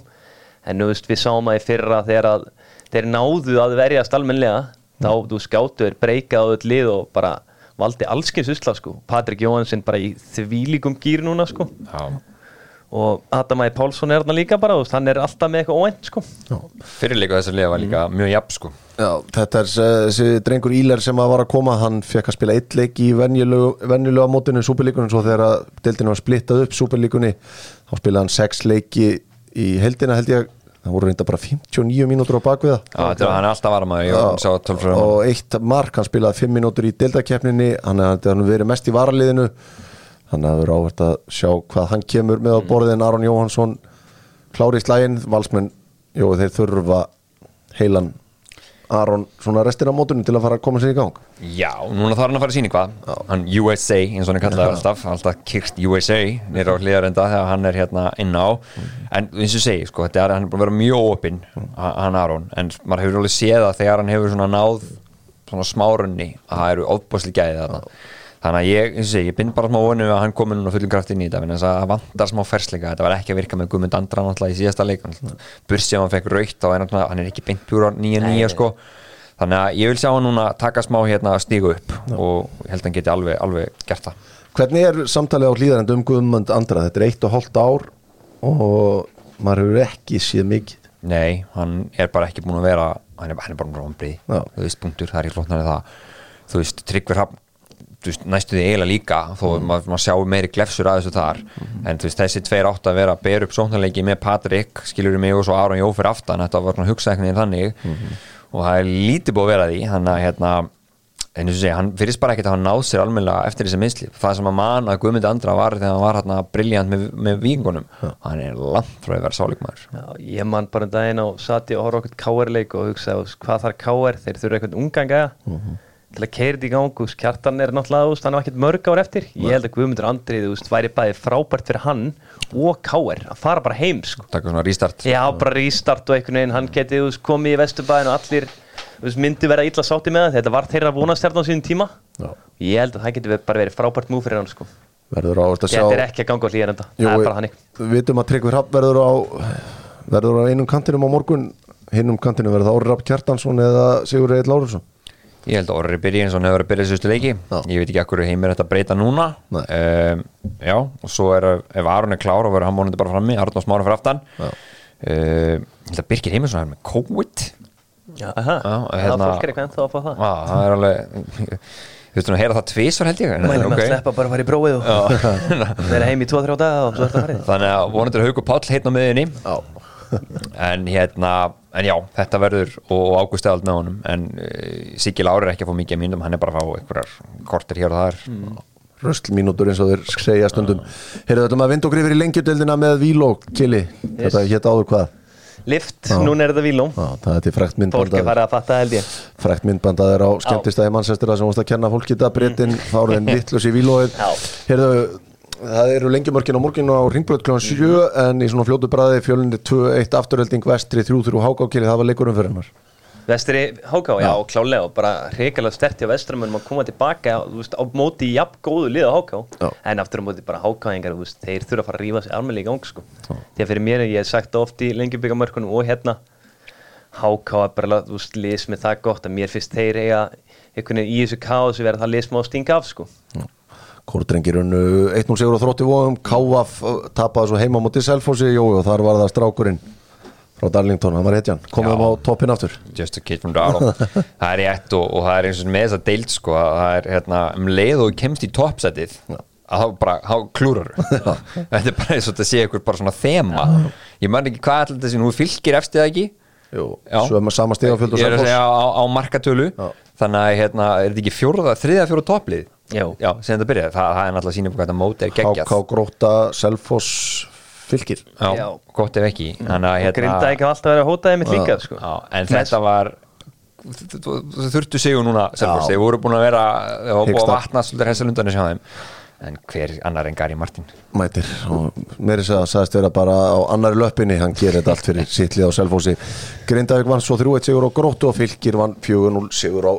Speaker 3: En nú veist við sáum að í fyrra þegar að þeir náðu að verjast almennilega þá þú skáttu er breykað á öll lið og bara valdi allskins usla sko. Patrik Jóhansson bara í þvílíkum gýr núna sko.
Speaker 2: Já.
Speaker 3: Og Adam Æ. Pálsson er þarna líka bara hann er alltaf með eitthvað óænt sko.
Speaker 2: Fyrirleika þessar liða var líka mjög jafn sko.
Speaker 1: Já, þetta er eh, þessi drengur Íler sem að var að koma, hann fekk að spila eitt leik í venjulegu mótinu Súperlíkunum, svo þegar að deildinu var splittað upp Súperlíkunni, þá spilaði hann sex leiki í heldina held ég. Það voru reynda bara 59 mínútur á bakviða
Speaker 2: Já, þetta hann er alltaf tölfröðum
Speaker 1: og eitt mark, hann spilaði 5 mínútur í er hann er verið mest í varaliðinu hann er verið áhvert að sjá hvað hann kemur með á borðin Aron Jóhansson klári í slægin, valsmenn jú, þeir þurfa heilan Aron svona restina mótunum til að fara að koma sér í gang.
Speaker 2: Já, núna þarf hann að fara að sína hvað hann USA, eins og hann kallaði alltaf alltaf kyrkt USA nýra á hlýðarenda þegar hann er hérna inn á. En eins og segi, sko, þetta er, hann er búin að vera mjög opinn hann Aron, en maður hefur alveg séð að þegar hann hefur svona náð svona smárunni að það eru ofbásli gæði þarna þannig að ég, eins og segi, ég bind bara smá vonu að hann komi núna fullum kraft inn í þetta þess að það vantar smá fersleika, þetta var ekki að virka með Guðmund Andra náttúrulega í síðasta leik Bursi að hann fekk raukt náttúrulega, hann er ekki beint pjúra nýja nýja sko. þannig að ég vil sjá hann núna taka smá hérna að stígu upp og ég held að hann geti alveg, alveg gert það.
Speaker 1: Hvernig er samtalið á hlýðarend um Guðmund Andra? Þetta er eitt og hálft ár og maður hefur ekki séð mikið.
Speaker 2: Nei, hann er bara ekki búin að vera hann er, hann er bara vera
Speaker 1: Já.
Speaker 2: þú veist, punktur, það er flóknar en það. Þú veist, Tryggver Hafn þú veist, næstu því eiginlega líka þó mm. maður, maður sjá meiri glefsur að þessu þar. En þú veist, þessi tveir átt að vera að bera upp sóknarleiki með Patrik, skilur mig og svo Aron Jó fyrir aftan, þetta var svona hugsaðeknin þannig. Og það er lítið búið að vera því. Þannig að hérna en þess að segja, hann fyrirst bara ekkert að hann náð sér almennilega eftir þessi misli, það sem að man að Guðmundi Andra var þegar hann var hérna briljant með, með vikingunum, hann er langt frá að vera sáleikmaður.
Speaker 3: Já, ég man bara um daginn á sati og horfa okkur káerleik og hugsa þú veist, hvað þarf káer, þeir þurfa eitthvað unganga til að keira þetta í gang, veist, kjartan er náttúrulega, veist, hann er ekkert mörg ár eftir. Ég held að Guðmundur Andrið, veist, væri bæði frábært fyrir hann og káer að fara bara heim, sko.
Speaker 2: Taka svona restart
Speaker 3: Já, bara restart og einhvern veginn, hann geti komið í vesturbæðin og allir myndi vera illa sátti með það, þetta var þeirra vonastjarn á sínum tíma.
Speaker 1: Já.
Speaker 3: ég held að það geti bara verið frábært múf fyrir hann, sko.
Speaker 1: Verður sjá
Speaker 3: Þetta er ekki að ganga á hlýjarenda, það er bara hannig
Speaker 1: við vitum að Tryggvi Hrapp verður á verður á einum kantinum á morgun. Hinnum kantinum verður Orri Rapp Kjartansson eða Sigur Eil Lárusson
Speaker 2: Ég held að Orri byrji eins og hann hefur verið að byrja þessu leiki.
Speaker 1: Já.
Speaker 2: Ég veit ekki akkur heimir þetta breyta núna. Um, Já, og svo er ef Aron er klár og verður hann vonandi bara frammi Arn og Smára fyrir aftan. Um, Ég held að Birgir Heimisson er með COVID.
Speaker 3: Já, aha,
Speaker 2: Já,
Speaker 3: það
Speaker 2: hérna-
Speaker 3: fólk er eitthvað ennþá að fá það.
Speaker 2: Já, það er alveg Þú veist, að heyra það tvisvar held ég.
Speaker 3: Mælum
Speaker 2: ok.
Speaker 3: að sleppa bara að fara í prófið og vera heim í 2-3 daga og svo er þetta farið.
Speaker 2: Þannig að vonandi er Haukur Páll heitn á miðinni
Speaker 1: Já,
Speaker 2: en hérna, en já, þetta verður og, og Ágúst eðald með honum en uh, Siggi Lári er ekki að fá mikið að myndum hann er bara að fá einhverjar kortir hér og þar.
Speaker 3: Mm.
Speaker 1: röstlmínútur eins og þeir segja stundum. Heyrðu þetta maður vind og grifir í lengjudeldina með Víló, Kili Þetta hétt áður hvað?
Speaker 3: Lift, núna er þetta víló
Speaker 1: Já, það til frækt
Speaker 3: Fólk
Speaker 1: myndband
Speaker 3: farið að fatta held ég.
Speaker 1: Frækt myndband að er á skemmtistæði mannsestur sem vorst að kenna fólki þetta breytin þá þeim vittlös í Vílóið. Heyrðu, það eru lengjumörkin á morginu á Ringbröð kl. 7 en í svona fljótu bræði fjölinni 2-1 afturölding vestri 3-3 hákákili, það var leikurum fyrir hennar
Speaker 3: Vestri Háká, já, klálega og bara reikalega stert hjá vestramunum að koma tilbaka veist, á móti í jafn góðu lið á Háká
Speaker 1: Já.
Speaker 3: en aftur á móti bara Hákáingar þeir þurfa að fara að rífa sig almennilega í gang sko. að fyrir mér, ég hef sagt það oft í lengjubíkamörkunum og hérna Háká er bara lið sem er það gott að mér finnst þeir eiga í þessu kásu verða það lið sem á stinga af sko.
Speaker 1: Kórdrengir unnu 1-0 sigur á þrótti vóðum Káaf tapaði svo heima móti Selfossi. Og þar var það strákurinn frá Darlington, hann var hetjan, komum
Speaker 2: Já.
Speaker 1: á toppin aftur.
Speaker 2: Just a kid from Darlow það er rétt og, og það er eins og með þess að deild sko, að það er hérna, um leið og kemst í toppsætið að þá bara, þá klúrar þetta er bara eins og þetta sé ykkur bara svona þema. Ég man ekki hvað alltaf þessi nú fylgir eftir það ekki? Já.
Speaker 1: svo er maður sama stegafjöld og Selfoss.
Speaker 2: á, á markatölu.
Speaker 1: Já.
Speaker 2: þannig að hérna, er þetta ekki fjóruða, þriða fjóruða topplið
Speaker 3: Já.
Speaker 2: já sem þetta byrjaði, það, það er náttúrulega sýnum hvað þetta móti er geggjað.
Speaker 1: HK Gróta, Selfoss fylgir.
Speaker 2: Já,
Speaker 3: Já.
Speaker 2: gott ef ekki. Þannig að hérna
Speaker 3: Grinda ekki alltaf að hótaði mitt líka sko.
Speaker 2: Já, en þetta var þú þurftu sigur núna Selfoss, þeir voru búin að vera þeir voru búin að
Speaker 1: Hiksta.
Speaker 2: vatna svolítið hessalundan hjá þeim. En hver annar en Gary Martin?
Speaker 1: Mætir. Og meiri segja að sagðist vera bara á annari löppinni, hann gerir þetta allt fyrir sittlið á Selfossi. Grindavík vann svo 3-1 sigur á Gróttu og fylgir vann 4-0 sigur á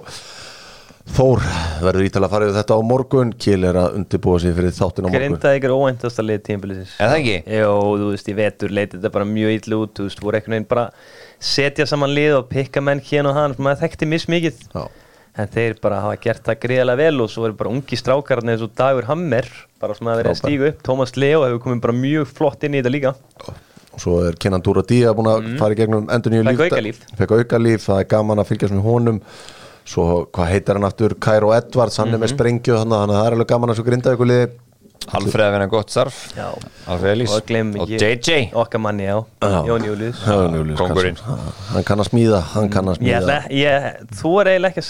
Speaker 1: Þór verður ítalega að fara yfir þetta á morgun? Kiel er að undirbúa sig fyrir þáttin á morgun.
Speaker 3: Grinda ykkur óvæntast að lið tímabilisins
Speaker 2: Er það ekki?
Speaker 3: Jó, þú veist, í vetur leiti þetta bara mjög illa út Þú veist, voru einhvern veginn bara setja saman lið og pikka menn hérna og hann maður þekkti mismikið.
Speaker 1: Já.
Speaker 3: en þeir bara hafa gert það greiðlega vel og svo voru bara ungi strákarnir eins og Dagur Hammer bara sem að vera að stígu upp. Tómas Leo hefur komið bara mjög flott inn í þetta líka.
Speaker 1: Og svo er Kenan Dúra Díaz búin að fara í gegnum endur nýju líf það er gaman að fylgjast með honum svo hvað heitir hann aftur? Cairo Edwards, hann er með sprengju þannig að það er alveg gaman að svo Grindavík liði.
Speaker 2: Alfreð að vinna gott Elís.
Speaker 3: Og
Speaker 2: og JJ
Speaker 3: okkar manni, já,
Speaker 1: Já.
Speaker 3: Jón Július.
Speaker 1: Karlsson. hann kann að smíða, hann kann að
Speaker 3: ég,
Speaker 1: smíða.
Speaker 3: ætla- ég, þú er eiginlega ekki að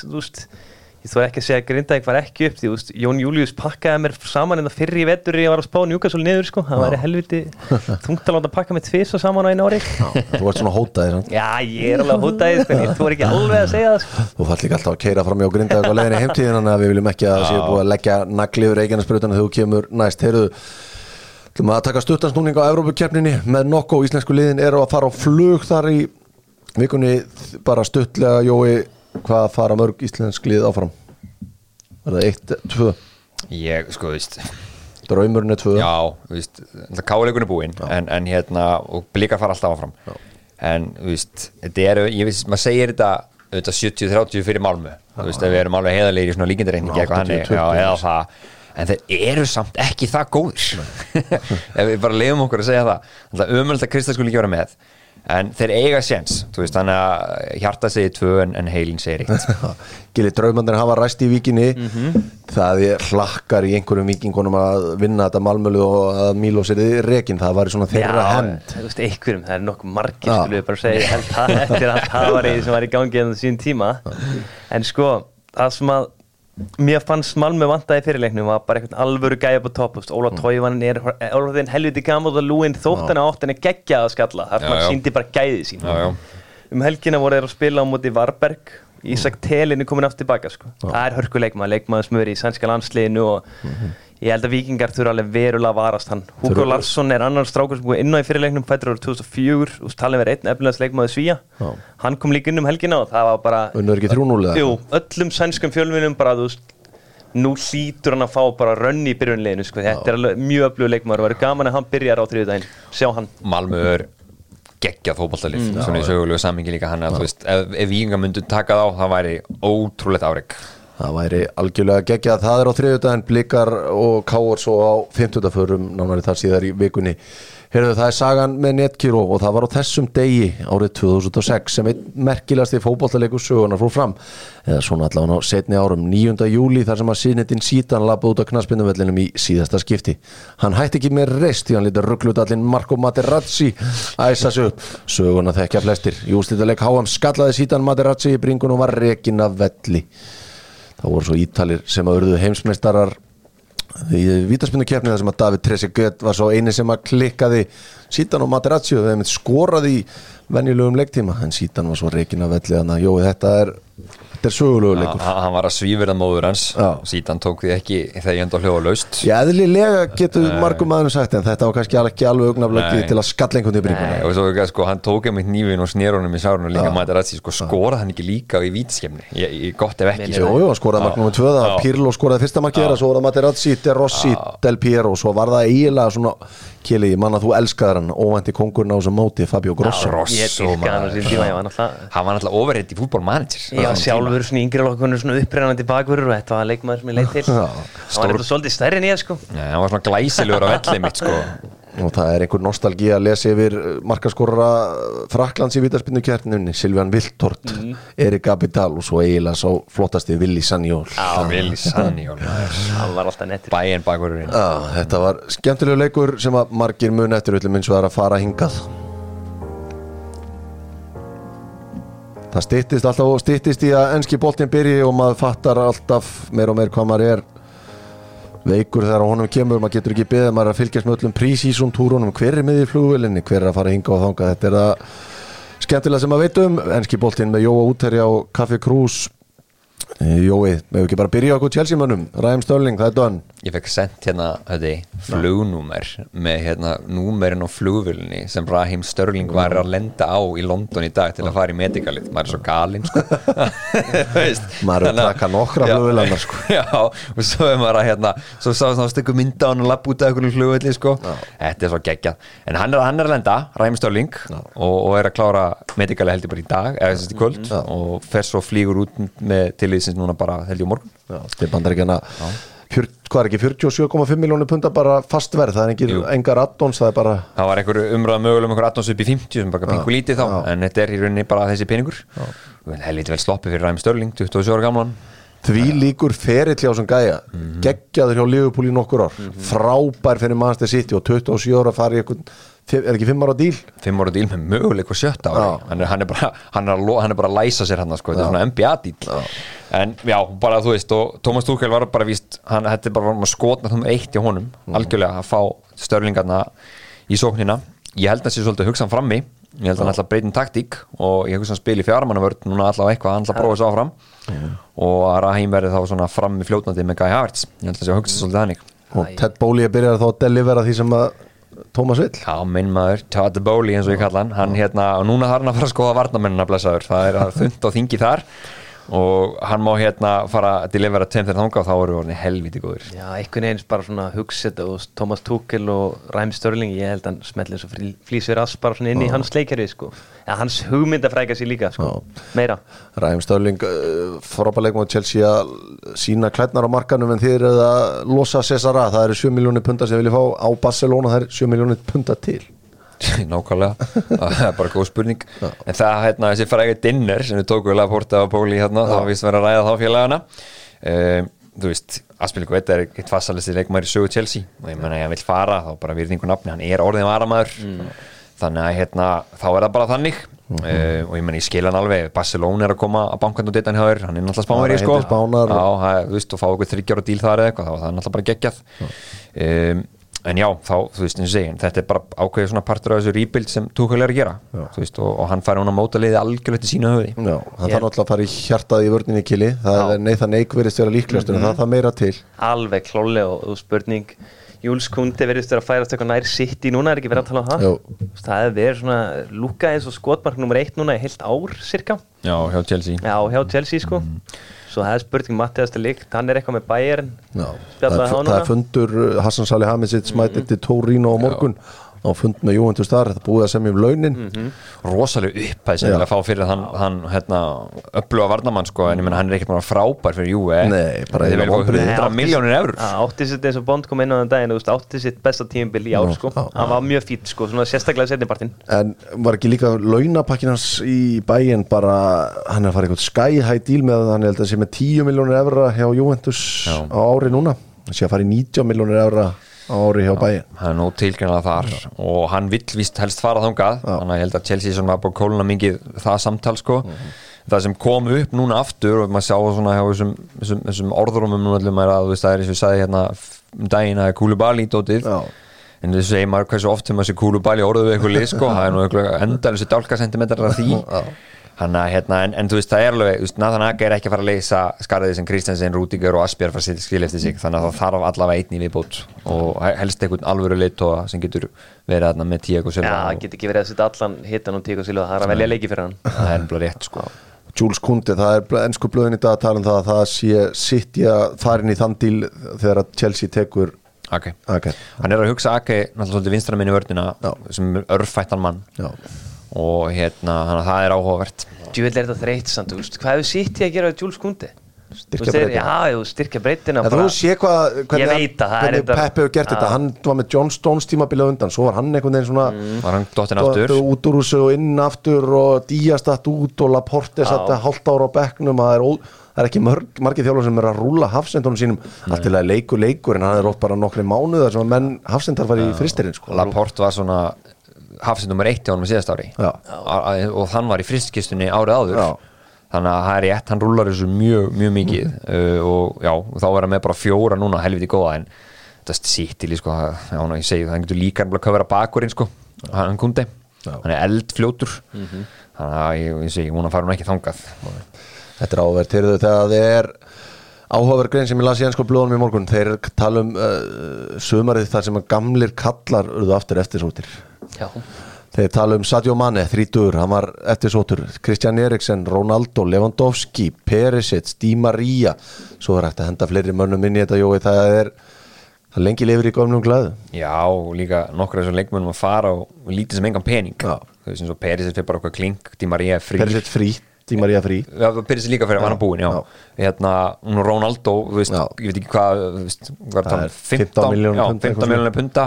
Speaker 3: ég er ekki að segja að Grindavík var ekki upp því, veist, Jón Július pakkaði mér saman en það fyrri í vetur ég var að spá Newcastle niður sko, það væri helviti þungt að láta pakka með tvis og saman á einu ári.
Speaker 1: Þú ert svona hótaðir sant?
Speaker 3: Já, ég er alveg að hóta því, sko, ég þú er ekki alveg að segja það sko.
Speaker 1: þú fætt líka alltaf að keira fram í Grindavík á leiðinni heimtíðin þannig að við viljum ekki að séu búið að leggja nagli yfir eiginnarsprutana þegar þú kemur næst. Heyrðu að taka stuttansnúning á Evrópukeppninni með nokko íslensku liðin eru að fara á flug þar í vikunni bara stuttlega Jói hvað fara mörg íslensk lið áfram? Er það eitt, tvö?
Speaker 2: Ég, sko, þú veist
Speaker 1: draumurinn er tvö.
Speaker 2: Já, þú veist, káleikunni búinn en, en hérna, og blika fara alltaf áfram. En, þú veist, þetta eru ég veist, maður segir þetta auðvitað 70-30 fyrir Malmö, þú veist, við erum alveg heiðarlegir í svona líkindareikningi
Speaker 1: Já,
Speaker 2: eitthvað hannig,
Speaker 1: 80-20,
Speaker 2: já, eða það. En þeir eru samt ekki það góður ef við bara leiðum okkur að segja það. Umöld að Krista skulle ekki vera með en þeir eiga séns, þannig að hjarta segir tvö en, en heilin segir eitt.
Speaker 1: Gili draumandir hafa ræst í víkinni.
Speaker 3: Mhm.
Speaker 1: það er hlakkar í einhverjum víkingunum að vinna þetta malmölu og að Mílos er rekin, það var svona þeirra hend
Speaker 3: þú veist, einhverjum, það er nokkuð margir
Speaker 1: Já.
Speaker 3: skulle við bara segja, held það eftir að það var í sem var í gangi en það sín tíma en sko, það sem að mér fannst Malmö vantaði í fyrirleiknum var bara einhvern alvöru gæja på topp þú veist, Óla Tóivann er orðin helviti gammal og lúin þótt hann átt henni geggjað að skalla er
Speaker 2: já.
Speaker 3: síndi bara gæðið sín
Speaker 2: Já, já.
Speaker 3: um helgina voru þeir að spila á móti Varberg Ísak Telin er komin aftur tilbaka sko. það er hörkuleikmaður, leikmaður smöri í sænska landsliðinu og ég held að vikingar þurfa alveg verulega að varast hann. Hugo Larsson er annar strákur sem búið inn á í fyrirleiknum fættur árið 2004 og talið verið einn efnilegast leikmaður svíja
Speaker 1: Já.
Speaker 3: hann kom líka inn um helgina og það var bara
Speaker 1: unnur ekki 3-0 eða?
Speaker 3: Jú, öllum sænskum fjölvinum bara þú veist nú hlýtur hann að fá bara rönn í byrjunleginu sko. þetta er alveg mjög öflugur leikmaður og verður gaman að hann byrjar á þriðudaginn sjá hann.
Speaker 2: Malmö er geggjað fótballtalið svona í sögulegu samingi líka. Hann að þú veist, ef, ef vikinga myndu taka þá það væri ótrúlegt áreik
Speaker 1: Það væri algjörlega geggjað, það er á þriðjudaginn blikar og káur svo á fimmtudaförum nánari þar síðar í vikunni. Heyrðu, það er sagan með Netkiro og það var á þessum degi árið 2006 sem einn merkilegasti fótbollalegur sögunar fór fram. Eða svona allavega á setni árum 9. júli þar sem að sinetinn sítan lappa út á knaspinnuvellinum í síðasta skipti. Hann hætti ekki með reist því hann lítið rugglutallinn Marco Materazzi æsa sig upp. Söguna þekkja flestir. Júslítaleg HM skallaði sítan Materazzi í bringun og var rekin af velli það voru svo ítalir sem að urðu heimsmeistarar í vítaspinnu keppni þar sem að David Trezeguet var svo eini sem að klikkaði. Sítan og Materazzi og þeim skoraði í venjulegum leiktíma en sítan var svo reikin af velli að jói þetta er þetta er sögulegu leikur.
Speaker 2: Ha- hann var að svífira móður hans.
Speaker 1: Já.
Speaker 2: síðan tók því ekki ég enda hljóða laust.
Speaker 1: Já, eðlilega getur margum maðurinn sagt en þetta var kannski ekki alveg augnaflöki til að skalla einhvern bringuna
Speaker 2: Nei, og svo ekki, sko, hann tók einmitt nývin og snér í sárun og líka Materazzi, sko, skorað hann ekki líka í vítaskemni, ég, gott ef ekki sko.
Speaker 1: Jú, jú, skoraði. 2 það
Speaker 2: Já.
Speaker 1: Pirlo skoraði fyrsta markið þeirra, svo var það Materazzi, De Rossi, Del Piero svo var það eiginlega svona Kili, ég man að þú elskaðar hann, óvænti kongurinn á þessum móti Fabio Grosso.
Speaker 2: Rosso,
Speaker 3: Ég dýrka hann var
Speaker 2: hann náttúrulega overheitt í fútbolmanager
Speaker 3: Ég var sjálfur svona yngri lokkunur svona upprennandi bakverður og þetta var leikmaður sem ég leið til.
Speaker 1: Já.
Speaker 3: Það var eitthvað svolítið stærri en ég sko.
Speaker 2: Nei, hann var svona glæsilegur á vellið mitt sko.
Speaker 1: Og það er einhver nostalgi að lesa yfir markaskorra Fraklands í vítaspinnu kjarninunni Silvían Viltort,
Speaker 3: Mhm.
Speaker 1: Erik Abidal og svo eiginlega svo flottasti Willi Sanjól
Speaker 2: Það vil sann
Speaker 3: Hann var alltaf nettir
Speaker 2: Bæinn bakurinn.
Speaker 1: Já, þetta var skemmtilegu leikur sem að margir mun eftir öllum eins og það er að fara hingað. Það styttist alltaf og styttist í að enski boltinn byrji og maður fattar alltaf meir og meir hvað maður er veikur þegar honum kemur maður getur ekki beðið, maður að fylgjast með öllum prísísum túrunum, hver er miðið flugvölinni hver er að fara hinga og þanga, þetta er það skemmtilega sem maður veit um, enski boltinn með Jóa Úterja og Kaffi Krús Jói, með ekki bara byrja okkur Chelsea-mönnum, Ræm Störling, það er dönn
Speaker 2: Ég fekk sendt hérna þetta, flugnúmer með hérna númerin á flugvölinni sem Raheem Störling var að lenda á í London í dag til að fara í medikalið maður er svo galinn sko.
Speaker 1: Maður er að taka nokkra
Speaker 2: Já.
Speaker 1: flugvélarnar, sko.
Speaker 2: Já, og svo er maður að hérna svo sá það stökku mynda á hann og lapp út af einhverju flugvöldi sko. Þetta er svo geggjað En hann er, hann er að lenda, Raheem Störling og, og er að klára medikalið heldur bara í dag eða tilíðsins núna bara á morgun.
Speaker 1: Já, til bandaríkjana fjör, hvað er ekki, 47,5 miljónir punta bara fast verð, það er engin, engar addons, það er bara
Speaker 2: það var einhver umræða mögulegum einhver 18 upp í 50 sem bara pingu lítið þá en þetta er í rauninni bara þessi peningur. Helviti vel sloppið fyrir Ræmi Störling 27 ára gamlan.
Speaker 1: Því líkur ferill hjá sem gæja. Geggjaður hjá Liverpool í nokkur ár. Frábær fyrir Manchester City og 27 ára farið eitthvað, er ekki 5 ára díl?
Speaker 2: 5 ára díl með möguleik og sjötta
Speaker 1: Já.
Speaker 2: hann er, hann, er bara, hann, er að, lo- hann er bara að læsa sér hann sko, þetta er svona NBA díl. En já, bara þú veist og Thomas Tuchel var bara víst hann, er bara skotna þum eitt hjá honum algjörlega að fá störlingarna í sóknina. Ég held að það sé svolítið að hugsa hann frammi. Ég held að hann ætla að breyta um taktík og ég hugsa hann spil í fjármannavörð núna allavega eitthvað, hann ætla að prófa þessu áfram. Og að Rahim verði þá svona frammi fljótnandi með Guy Havertz. Ég held að það sé að hugsa svolítið þannig.
Speaker 1: Og Ted Bóli byrjar þá að delivera því sem að Tómas vill.
Speaker 2: Já, minn maður, Todd Bowley eins og ég kalla hann. Hann hérna, og núna þarf hann að fara að skoða varnamennina blessaður, það er að þund og þingi þar og hann má hérna fara að delivera tveim þegar þanga og þá eru við orðin helviti góður
Speaker 3: Já, einhvern veginn bara svona hugsa þetta og Thomas Tuchel og Ræm Störling ég held hann smetli eins og flýsir svona inn í hans leikari sko. Ja, hans hugmynd að fræka sér líka sko. Meira.
Speaker 1: Ræm Störling uh, frábærleikum á Chelsea að sína klætnar á markanum en þið eru að losa Cesara, það eru 7 miljónir punta sem vilja fá á Barcelona, það eru 7 miljónir punta til
Speaker 2: nákvæmlega, það er bara góð spurning. En það, hérna, þessi fræði dinner sem við tókum við Laporta og Bowley hérna, það var vist verið að ræða þá félagana. Um, þú veist, Aspiliku Vetta er eitt fassalisti leikmæri sögu Chelsea og ég menna ég vil fara, þá bara virðingu nafni hann er orðin varamæður þannig að hérna, þá er það bara þannig. Uh, og ég menna ég skil hann alveg. Barcelona er að koma að bankan og detan hjá þér. Hann er náttúrulega spánveri
Speaker 1: Já,
Speaker 2: sko. Já, það- þú veist, og fá okkur þryggjára díl þar eða eitthvað, þá var það náttúrulega bara geggjað. Um, en já, þá, þú veist, eins og segja þetta er bara ákveðið svona partur af þessu rebuild sem Tuchel er að gera, þú veist, og, og hann fær hún að móta liði algjörlega til sína höfði
Speaker 1: Já, hann þarf náttúrulega að fara í hjartað í vörninni kili. Það er Nathan Eik verið stjóra líklegastur en það þarf meira til.
Speaker 3: Alveg klóli og, og spurning. Júls Kundi verðist vera að færast eitthvað nær sitt í núna er ekki verið að tala um það?
Speaker 1: Jú.
Speaker 3: það hefur verið svona lúka eins og skotmark nummer eitt núna í heilt ár cirka
Speaker 2: Já, hjá Chelsea.
Speaker 3: Já, hjá Chelsea sko svo það er spurning Mattias de Ligt, hann er eitthvað með
Speaker 1: Já, það er, fundur uh, Hassan Salih Hamisic mætir til Torino á morgun á fund með Juventus þar, þetta búið að semja um launin
Speaker 2: rosaleg upphæð sem
Speaker 1: Já.
Speaker 2: vilja fá fyrir hann, hann hérna, öfluga varnamann sko, en ég menna hann er ekkert bara frábær fyrir þið
Speaker 1: eiginlega
Speaker 2: vilja fá
Speaker 1: vonbrigði.
Speaker 2: 100 miljónir eurur
Speaker 3: Já, átti sitt eins og Bond kom inn á þann daginn þú veist, átti sitt besta tímabil í ár sko. hann var mjög fýtt sko, svona sérstaklega setnipartin
Speaker 1: En var ekki líka launapakkin hans í bæinn bara, hann er að fara eitthvað sky high deal með hann, held að sé með 10 miljónir evra hjá Juventus
Speaker 2: Já.
Speaker 1: á ári núna, það sé að fara í 90 miljónir á ári hjá bæinn
Speaker 2: hann er nóg tilgjörnlega þar og hann vill víst helst fara þangað. Þannig að ég held að Chelsea var búin að kóluna mikið það samtal sko. Það sem kom upp núna aftur og maður sjá svona hjá þessum, þessum, þessum orðrumum núna að það er eins og ég sagði hérna um daginn að Kúlubali dótið.
Speaker 1: Já.
Speaker 2: en þessu segir maður hversu oft sem þessi Kúlubali orðuð við eitthvað lið sko. Það er nú eitthvað endal þessi dálka sentimetrar af því hann að hérna en, en þú veist það er alveg, Nathan Ake er ekki að fara að leysa skarðið sem Kristensen, Rúdiger og Asbjörn fara að setja skil eftir sig, þannig að það þarf allavega einn í viðbót og helst einhvern alvöru leitóa sem getur verið þarna með Tiago
Speaker 3: Já,
Speaker 2: Silva
Speaker 3: það
Speaker 2: og
Speaker 3: get ekki verið að setja allan hittan og tík og silva, það er að velja leiki fyrir hann.
Speaker 2: Það er bara rétt sko.
Speaker 1: Jules Kundi, það er ennsku blöðin í dag að tala um það að það sé sitt í að fara inn í þann díl þegar Chelsea tekur
Speaker 2: Ake,
Speaker 1: Ake.
Speaker 2: Hann er að hugsa Ake náttúrulega vinstra minni vörnina
Speaker 1: Já.
Speaker 2: sem er örfættan mann.
Speaker 1: Já.
Speaker 2: Og hérna, hann að það er áhugavert.
Speaker 3: Djúvel er þetta þreytt samt, þú veist, hvað hefur sitt í að gera við Jules Kundi?
Speaker 1: Styrkja breytina.
Speaker 3: Já, jú, styrkja breytina
Speaker 1: En þú sé hvað, hvernig,
Speaker 3: Ég veit að það er
Speaker 1: hvernig
Speaker 3: þetta-
Speaker 1: Pep hefur gert þetta, hann var með John Stones tímabilið undan, svo var hann einhvern veginn svona
Speaker 2: var hann dottin aftur?
Speaker 1: Dottir út úr þessu og inn aftur og Díaz datt út og Laporte satt að hálft ára á bekknum. Að það er, ó, það er ekki mörg, margir þjálfur sem er að rúla hafsendunum sínum. Allt til að leikur leikur en hann er oft bara nokkri mánuðar sem að menn hafsendar fara í fristirinn sko.
Speaker 2: Laporte var svona hafsend nummer eitt hjá honum í síðast ári.
Speaker 1: Já.
Speaker 2: Og hann var í fristkistunni árið áður.
Speaker 1: Já.
Speaker 2: þannig að það er rétt, hann rúlar þessu mjög, mjög mikið. Uh, og já, og þá er hann með bara fjóra núna helviti góða en þetta sýttil sko, já, ná, ég segi það, hann getur líka að köfra bakurinn sko, hann kundi. Hann er eldfljótur. Þannig að ég, ég segi, hún að fara hún ekki þangað.
Speaker 1: Þetta er áverð til þau þegar það er áhugaverð grein sem ég las í ennsko blóðunum í morgun. Þeir tala um uh, sumarið þar sem gamlir kallar urðu aftur eftirsóttir
Speaker 3: Já,
Speaker 1: Þeir tala um Sadio Mane, þrítur, hann var eftirsóttur, Kristján Eriksen, Ronaldo, Lewandowski, Perisic, Di Maria, svo er hægt að henda fleiri mönnum inn í þetta, jói, það er, það lengi lifir í gömlum glæðu.
Speaker 2: já, og líka nokkur af þessum leikmennum að fara og lítið sem engan pening.
Speaker 1: Já.
Speaker 2: þú veist eins og Peris er bara eitthvað klink Di Maria er frí.
Speaker 1: Perisic frí, Di Maria frí.
Speaker 2: Já, Pyrrhus er líka fyrir að hann búinn, já.
Speaker 1: já.
Speaker 2: Hérna, hún og Ronaldo, veist, ég veit ekki hvað, þú veist, hvað er
Speaker 1: Það
Speaker 2: það,
Speaker 1: er 15 milljónir
Speaker 2: já,
Speaker 1: punda, eitthvað
Speaker 2: 15 miljónir punta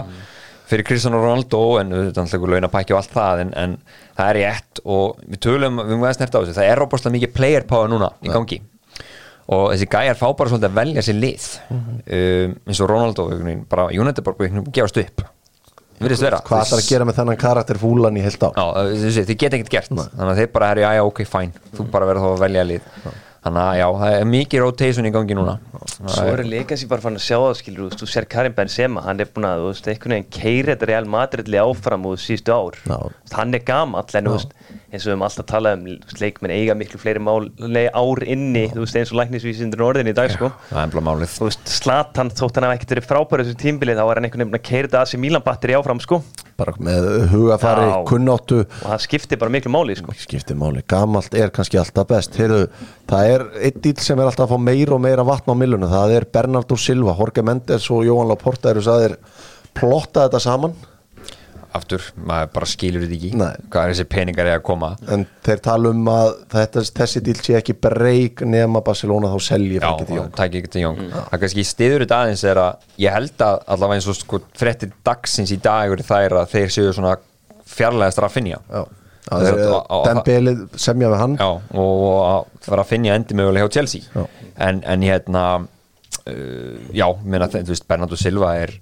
Speaker 2: fyrir Cristiano Ronaldo, en er launapækki og allt það, en, en það er rétt og við tölum, við múum að snerta á þessu, það er róbáslega mikið player power núna í gangi og þessi gæjar fá bara svolítið að velja sér lið um, eins og Ronaldo, bara United bara gefast upp,
Speaker 1: Hvað ætlar að gera með þennan karakter fúlan í heilt á?
Speaker 2: Já, þessi, þið geta ekkert gert þannig að þeir bara er, já, já, ok, fæn þú bara verður þá að velja lið þannig að já, það er mikið rotation í gangi núna.
Speaker 3: Svo eru leikans ég bara fann að sjá það skilur, þú sér Karim Benzema, hann er búin að, þú veist, einhvern veginn keiri þetta Real Madrid áfram úr síðustu ár, veist, hann er gamall en þú veist, eins og við höfum alltaf talað um leikmenn eiga miklu fleiri mál, ár inni, þú veist, eins og læknisvísindur orðin í dag, sko,
Speaker 2: það er málið
Speaker 3: þú veist, Slatan, þótt hann hafa ekkert verið frábæri þessu tímbilið, þá var hann einhvern veginn að keiri þetta að sér Milan batteri áfram, sko,
Speaker 1: Bara með hugafari,
Speaker 3: Já.
Speaker 1: kunnáttu,
Speaker 3: og það skipti bara miklu máli, sko.
Speaker 1: skiptir máli, gamalt er kannski alltaf best. Heyrðu, það er einn dýl sem er alltaf að fá meira og meira vatn á millunum, það er Bernardo Silva, Jorge Mendes og Jóhann Laporta eru saðir plotta þetta saman.
Speaker 2: Aftur, maður bara skilur þetta ekki
Speaker 1: Nei.
Speaker 2: hvað er þessi peningar er að koma.
Speaker 1: En þeir tala um að þetta, þessi díl sé ekki breyk nema Barcelona þá selji
Speaker 2: það ekki til Jóng það er kannski stiður þetta aðeins er að ég held að allavega eins og sko frettir dagsins í dag eru þær að þeir séu svona fjarlægast Rafinha. Það
Speaker 1: það Dembele semja við hann.
Speaker 2: Já, og, finja endi mögulega hjá Chelsea. En, en hérna uh, já, meina, þú veist, Bernardo Silva er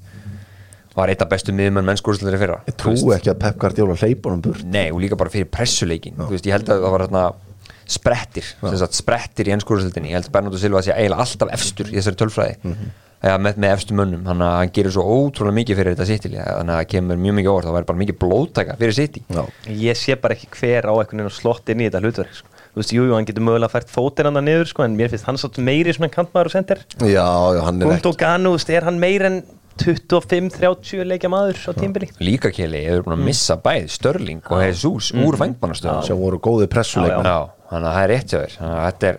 Speaker 2: var eitt af bestu miðmenn mennskúrslega fyrra.
Speaker 1: Ég trú ekki að Pep Guardiola hleypunum burt.
Speaker 2: Nei, og líka bara fyrir pressuleikin Þú veist, ég held að það var hérna sprettir, sem sagt sprettir í ennskúrastöldinni ég held að Bernardo Silva sé eiginlega alltaf efstur í þessari tölfræði.
Speaker 1: Mhm.
Speaker 2: eða með, með efstu mönnum, þannig að hann gerir svo ótrúlega mikið fyrir þetta City, þannig að það kemur mjög mikið óvart. Það væri bara mikið blóðtaka fyrir
Speaker 1: Já,
Speaker 3: Ég sé bara ekki hver á einhvern veginn að slott inn í þetta hlutverk sko. Þú veist, jú, jú, hann getur mögulega fært fótinn hann niður sko, en mér finnst hann satt meiri svona kantmaður og sender
Speaker 1: já, já hann er ekki
Speaker 3: Gundogan, þú veist, er hann meir en 25-30 leikja maður á tímbili
Speaker 2: Líka Keli, ég er búin að missa bæði Störling og Jesus úr fængmannastöðum
Speaker 1: sem voru góði pressuleikmenn.
Speaker 2: Já, þannig að það er rétt hjá þér.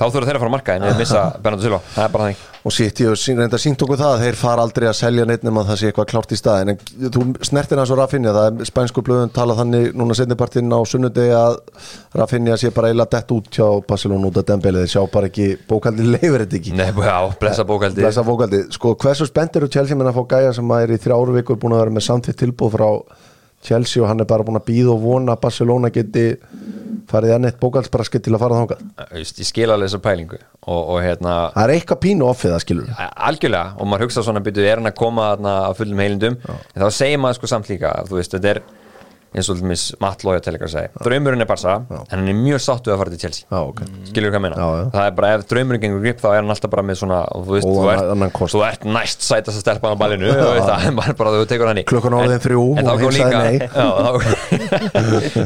Speaker 2: Þá þurfa þeir að fara að marka en við missa Bernardo Silva, það er bara þannig.
Speaker 1: Og City hefur sín- reyndar sínt okkur það að þeir fara aldrei að selja neitt nema það sé eitthvað klárt í staðin en þú snertir hans og Rafinha það er spænsku blöðun tala þannig núna setnipartinn á sunnudegi að Rafinha sé bara eila dett út hjá Barcelona út af Dembele þeir sjá bara ekki bókaldi leifir þetta ekki.
Speaker 2: Nei, já, blessa bókaldi
Speaker 1: Blessa bókaldi, sko hversu spennt eru Chelsea farið enn eitt bókaldsbraskið til að fara
Speaker 2: Just, Ég skil alveg þessa pælingu og, og hérna
Speaker 1: það er eitthvað pínu offið það skilur
Speaker 2: algjörlega og maður hugsa svona byrju er hann að koma að fullum heilindum? En þá segir maður sko samt líka veist þetta er eins og allmis Matt Lója til eitthvað að segja. Draumurinn er Barca en hann er mjög sáttu að fara til Chelsea.
Speaker 1: Já, ok.
Speaker 2: skilur hvað ég meina?
Speaker 1: Já, já.
Speaker 2: það er bara ef draumurinn gengur grip þá er hann alltaf bara með svona þú veist þú ert, þú ert næst sætast að stelpa á ballinu þú veist það er bara, bara þú tekur hann í.
Speaker 1: Klukkan orðin þrjú
Speaker 2: en þá kom líka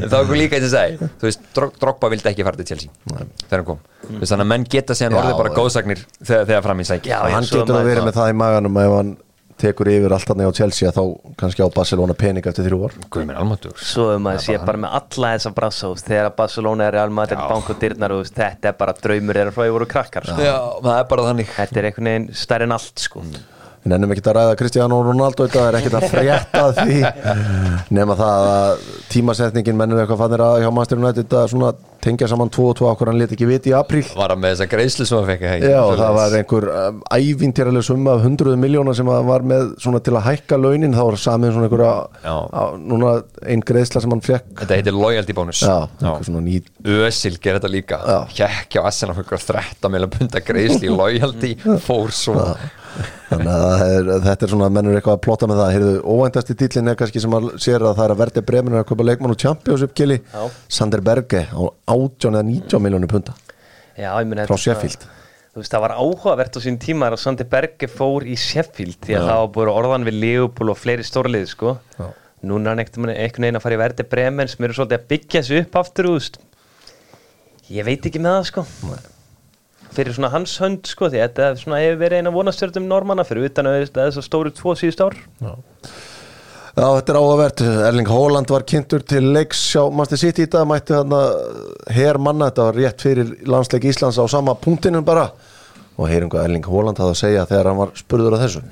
Speaker 2: þá, kom líka eins og segi þú veist Drog- Drogba vildi ekki fara til Chelsea þegar hann kom. Þú þannig að menn geta
Speaker 1: Já,
Speaker 2: orðið bara góðsagnir þegar, þegar fram í sæk
Speaker 1: hann getur að vera með það í maganum ef hann tekur yfir allt hann á Chelsea þá kannski á Barcelona pening eftir þrjú
Speaker 2: almáttugur.
Speaker 3: Svo um að sé bara með alla þessa brassa úst, þegar Barcelona er Real Madrid bank og dyrnar úst, þetta er bara draumur þeirra frá því voru krakkar sko.
Speaker 2: Já, það er bara þannig.
Speaker 3: Þetta er einhvern veginn stærri en allt sko.
Speaker 1: En ennum ekki að ræða Cristiano Ronaldo þetta er ekkert að frétta því. Nema það að tímasetningin mennum eitthvað fannir að hjá Master United að svona tengja saman 2 og 2 okkur hann leti ekki viti í apríl.
Speaker 2: Var hann með þessa greiðslu sem hann fekk ekki?
Speaker 1: Já, það var einhver um, ævintýraleg summa af hundruðu miljóna sem að var með svona til að hækka launin, þá var samið svona einhverja
Speaker 2: Já.
Speaker 1: á, núna einn greiðsla sem hann fekk
Speaker 2: Þetta heitir loyalty bonus.
Speaker 1: Einhver svona
Speaker 2: Ösil gerir þetta líka. Hjekki á Arsenal fyrir 13 meðan
Speaker 1: Þannig að það er, þetta er svona mennur eitthvað að plotta með það Heyrðu, óvæntasti dýtlinn er kannski sem að sér að það er að verði breminu að kaupa leikmann og Champions uppkili
Speaker 3: Já.
Speaker 1: Sander Berge á 18 eða 19 miljónu punta
Speaker 3: Já, ég meina,
Speaker 1: Frá Sheffield.
Speaker 3: Þú veist, það var áhugavert á sín tíma að Sandi Berge fór í Sheffield því að það var búin orðan við Leopold og fleiri stórlið sko.
Speaker 1: Já.
Speaker 3: Núna er einhvern veginn að fara í verði bremen sem eru svolítið að byggja sig upp aftur veist. Ég veit ekki með það sko fyrir svona hans hönd sko því þetta er svona hefur verið eina vonastjörnum normanna fyrir utan að það er svo stóru tvo síðust ár.
Speaker 1: Já, þetta er áhugavert. Erling Haaland var kynntur til leiks hjá Master City í dag mætti þarna her manna, þetta var rétt fyrir landsleik Íslands á sama punktinum bara. Og heyrum hvað Erling Haaland hafði að segja þegar hann var spurður á þessu.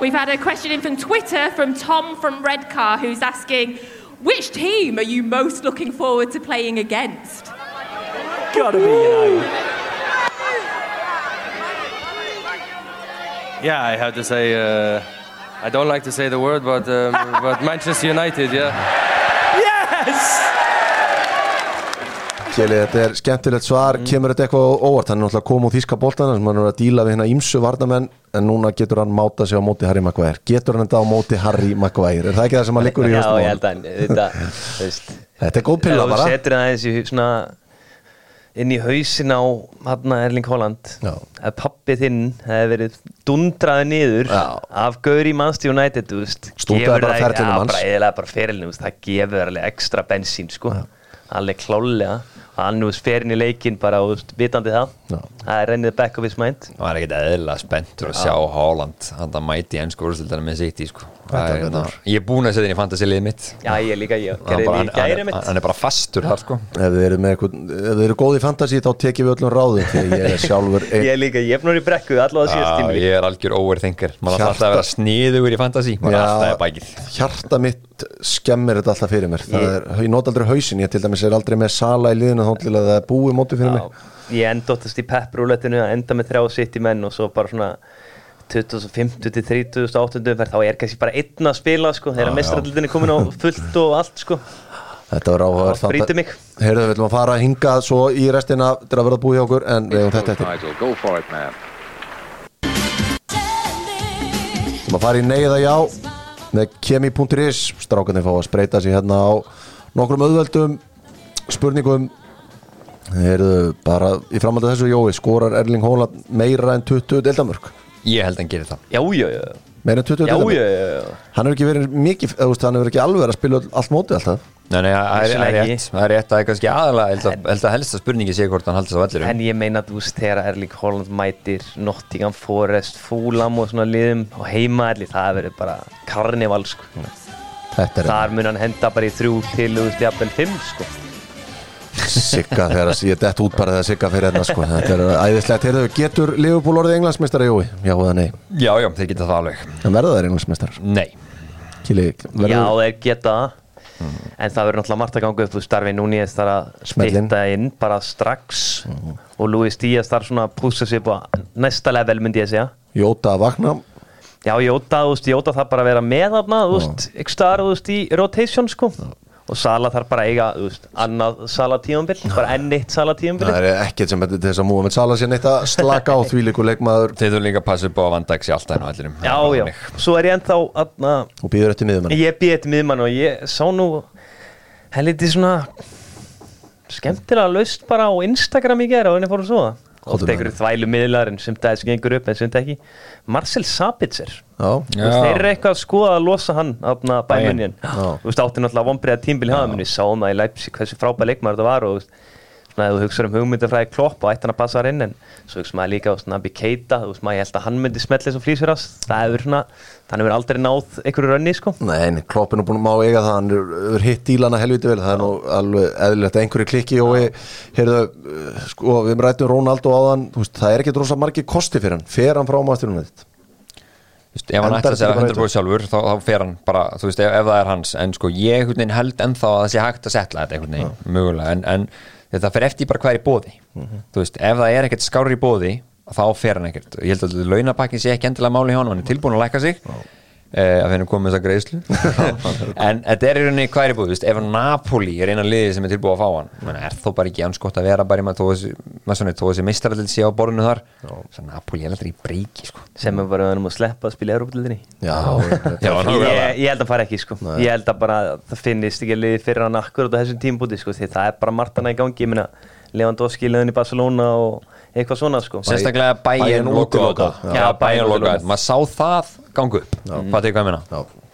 Speaker 4: We've had a question in from Twitter from Tom from Redcar who's asking, which team are you most looking forward to playing against?
Speaker 5: Gotta be United. Yeah, I have to say, uh, I don't like to say the word, but um, but Manchester United, yeah.
Speaker 4: Yes!
Speaker 1: Kjeli, þetta er skemmtilegt svar, kemur þetta eitthvað óvart? Hann er náttúrulega komið úr þýska boltana sem hann er að díla við hérna ímsu varnamenn en núna getur hann máta sig á móti Harry Maguire. Getur hann þetta á móti Harry Maguire? Er það ekki það sem hann liggur í
Speaker 3: Já, ég held að þetta,
Speaker 1: Þetta er góð pilla
Speaker 3: Ef þú
Speaker 1: bara.
Speaker 3: setur það eins í svona inn í hausin á hann Erling Haaland
Speaker 1: Já.
Speaker 3: að pappi þinn hefði verið dundraði niður
Speaker 1: Já.
Speaker 3: af Gauri Manchester United
Speaker 1: Stútaði bara ferlinum
Speaker 3: já,
Speaker 1: hans.
Speaker 3: bara ferilinu, það gefur alveg ekstra bensín sko, alveg klálega hann nú fer inn í leikin bara veist, vitandi það. Það er rennið back of his mind.
Speaker 2: Það er ekkert eðlilega spenntur að sjá Haaland hann að mæti ennsku úrstildana með sitt í sko. Er hérna-. Ég er búin að setja inn í fantasy-lið mitt.
Speaker 3: Já, ég líka, ég
Speaker 2: Hann
Speaker 3: gerði
Speaker 2: bara-
Speaker 3: því
Speaker 2: hann-
Speaker 3: í gæri
Speaker 2: hann-
Speaker 3: mitt
Speaker 2: Hann er bara fastur þar sko.
Speaker 1: Ef þið eru, með eitthvað, ef þið eru góð í fantasy þá tekjum við öllum að ég er sjálfur
Speaker 3: Ég er líka, ég er núna í brekku, allavega síðast tímili
Speaker 2: ég er algjör overthinker. Maður
Speaker 1: Hjarta-
Speaker 2: þarf alltaf að vera sniðugur í bækið
Speaker 1: hjarta mitt skemmir þetta alltaf fyrir mér. Er, ég not aldrei hausin, ég til dæmis er aldrei með sala í liðinu þá er búið móti fyrir mig
Speaker 3: Ég endóttast í pepprúlettinu að enda með þrjá sitt í menn og svo bara svona 2050 til 30.800 umferð, þá er kannski bara einn að spila sko, þegar mestraraldin er komin á fullt og allt sko.
Speaker 1: Þetta var áhugaður
Speaker 3: Það brýtur mig.
Speaker 1: Heyrðu, við viljum að fara að hinga svo í restina til að verða búið hjá okkur en við hefum þetta eftir.
Speaker 6: Nigel, go for it, man.
Speaker 1: Við viljum að fara í neyða já með kemi.is strákarnir fá að spreita sig hérna á nokkrum auðveldum spurningum Heyrðu, bara í framhaldi af þessu Jói skorar Erling Haaland meira en 20 deildamörk?
Speaker 2: Ég held að hann gerir það.
Speaker 3: Já, já, já,
Speaker 1: meira en 20
Speaker 3: já, já,
Speaker 1: deildamörk?
Speaker 3: já, já.
Speaker 1: hann hefur ekki verið mikið, þú veist, hann hefur ekki alveg að spila allt mótið alltaf.
Speaker 2: Nei, nei, það er- rétt. Það er rétt, það er kannski aðalega held að- held að helsta spurningi sé hvort hann haldi þess að vellir
Speaker 3: En ég meina þú veist þegar Erling Holland mætir Nottingham Forest, Fulham og svona liðum og heimaðli, það verður bara karnival sko. Þar mun hann henda bara í þrjú til, þú veist, jafnvel fimm sko
Speaker 1: Sigga þegar að ég dett út bara þegar Sigga fyrir hérna sko. Þetta er æðislegt. Heyrðu, Getur Liverpool orðið englandsmeistari, Jói? Já eða nei?
Speaker 2: Já, já, þeir geta það alveg.
Speaker 1: En verða þær englandsmeistar?
Speaker 2: Nei,
Speaker 1: Kili,
Speaker 3: Já,
Speaker 1: verður
Speaker 3: þeir geta það. En það verður náttúrulega margt að ganga upp. Þú starfi núni ég þarf að stýtta inn bara strax. Og Luis Díaz þarf svona að sig upp á næsta level myndi ég segja.
Speaker 1: Jóta að vakna
Speaker 3: Já, Jóta, þú veist, Jóta þarf bara að vera með þarna, þú veist, ykkur staðar, þú veist, í rotation, sko og Sala þarf bara að eiga, veist, annað Sala tíumbil, bara enn eitt Sala tíumbil
Speaker 1: Það er ekkert sem þetta þess að múa með Sala sér neitt að slaka á því líku leikmaður.
Speaker 2: Þeir þurfum líka að passa upp á að vanda ekki alltaf hennu allirum
Speaker 3: Já, já, svo er ég ennþá, aðna,
Speaker 1: og býður eftir miðumann
Speaker 3: ég býði eitt miðmann og ég sá nú helviti svona skemmtilega laust bara á Instagram í gera og henni fór að svo það
Speaker 1: Komdu
Speaker 3: Oft
Speaker 1: með
Speaker 3: einhverju þvælu miðlar en sumt aðeins gengur upp en sumt ekki. Marcel Sabitzer þeir eru eitthvað að skoða að losa hann af bæmunnin. Þú veist, átti náttúrulega vonbreiða tímbil í hafa minni sáum það í Leipzig hversu frábæð leikmaður þetta var og svona, ef þú hugsaður um hugmyndafræði klopp og ætti hann að passa þar inn en svo hugsaður maður líka á Nabi Keita þú veist, maður ég held að hann myndi smetla þessum flýsverðas það hefur svona, þannig verður aldrei náð einhverju rönni, sko.
Speaker 1: Nei, en Klopp er búin að má eiga það hann er, hitt dílana helviti vel það er nú alveg eðlilegt að einhverju klikki og við, heyrðu, sko, við rættum Ronaldo á þann, þú veist, það er ekki drosa margi kosti fyrir hann, fer hann frá maðurinn þetta
Speaker 2: Vist, ef hann ætlar að segja
Speaker 1: þetta bara
Speaker 2: 100% sjálfur þá, þá fer hann bara, þú veist, ef, ef það er hans. En sko, ég held ennþá að það sé hægt að setla þetta einhvern veginn, mögulega. En, en þetta fer eftir bara hvað er í bóði þú veist, ef það er ekkert skári í bóði þá fer hann ekkert, ég held að launapakkin sé ekki endilega máli hjá hann, hann er tilbúin að lækka sig. Uh, að finna komið þessa greiðslu. En þetta er í rauninni hvað er í búið veist, ef Napoli er eina liði sem er tilbúið að fá hann menn, er þó bara ekki anskott að vera bara í maður þó þessi meistaralil sé á borðinu þar. Napoli er aldrei í breyki sko.
Speaker 3: sem er bara um að sleppa að spila
Speaker 2: nákvæmlega.
Speaker 3: ég, ég held að fara ekki sko. Ég held að bara það finnist ekki liði fyrir hann akkur á þessum tímbúti sko því það er bara martana í gangi Lewandowski leðin í Barcelona og eitthvað svona sko.
Speaker 2: Sérstaklega
Speaker 1: útiloka.
Speaker 2: maður sá það gangu hvað tekur hvað ég meina?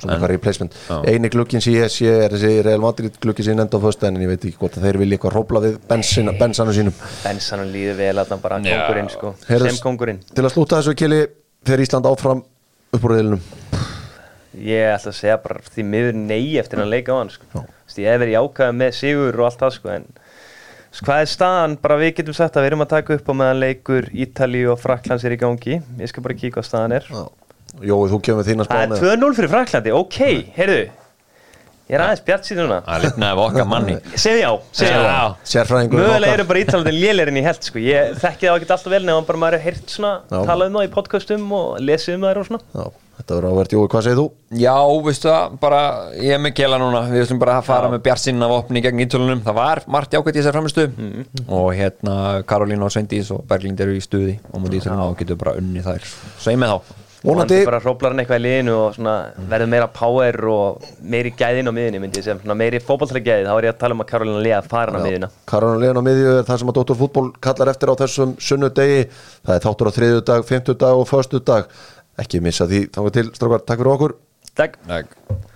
Speaker 1: Svona eitthvað replacement. Eini glukkin sem ég sé er þessi Real Madrid glukkin sem ég nefndi á föstu en ég veit ekki hvort að þeir vilja eitthvað hrópla við bensina, bensanu sínum.
Speaker 3: Bensan líður vel að hann bara kongurinn sko.
Speaker 1: Heyrðu,
Speaker 3: sem kongurinn
Speaker 1: til að slúta þessu kili þegar Ísland áfram upp úr reilunum
Speaker 3: ég ætla að segja bara því miður nei eftir hann leika á hann sko. Ég hef verið jákað með sigur og allt það sko en sko, hvað er staðan, bara við getum sagt að við erum að taka upp á meðan leikur Ítali og Fraklands er í gangi. Ég skal bara kíka hvað staðan er
Speaker 1: Jói, þú kemur þín að spá
Speaker 3: Það
Speaker 1: með.
Speaker 3: er 2-0 fyrir Fraklandi, ok, heyrðu. Ég er aðeins bjart síðan núna.
Speaker 2: Það lifnaði við okkar manni.
Speaker 3: Segðu já, segðu já.
Speaker 1: Sérfræðingur
Speaker 3: Mögulega eru bara ítalandin lélegir en ég held sko. Ég þekki það ekki alltaf vel nefnum bara maður er heyrt svona
Speaker 1: Já.
Speaker 3: talað um það í podcastum og lesið um það og svona.
Speaker 1: Já, þetta verður áverð Jói, hvað segir þú?
Speaker 2: Já, veistu það, bara ég er með gela núna, við ætlum bara að fara með bjartsinn af opni gegn ítölunum, það var margt jákvæmt í þessar framistu og hérna Karolín og Sveindís og Berglind eru í stuði og mútið ítölunum og getur bara unni þær. Ég með þá
Speaker 1: Vonandi,
Speaker 3: bara hróplar hann eitthvað í liðinu og verður meira power og meiri gæðin á miðinni myndi ég segja, svona meiri fótballtæli gæði. Þá er ég að tala um að Karolina Lea fara hann á miðina
Speaker 1: Karan Leon á miðju er það sem að Dóttor fútból kallar eftir á þessum sunnudegi. Það er þáttur á þriðjudag, fimmtudag og föstudag. Ekki missa því, þá til strákar, takk fyrir okkur.
Speaker 3: Takk.
Speaker 2: Takk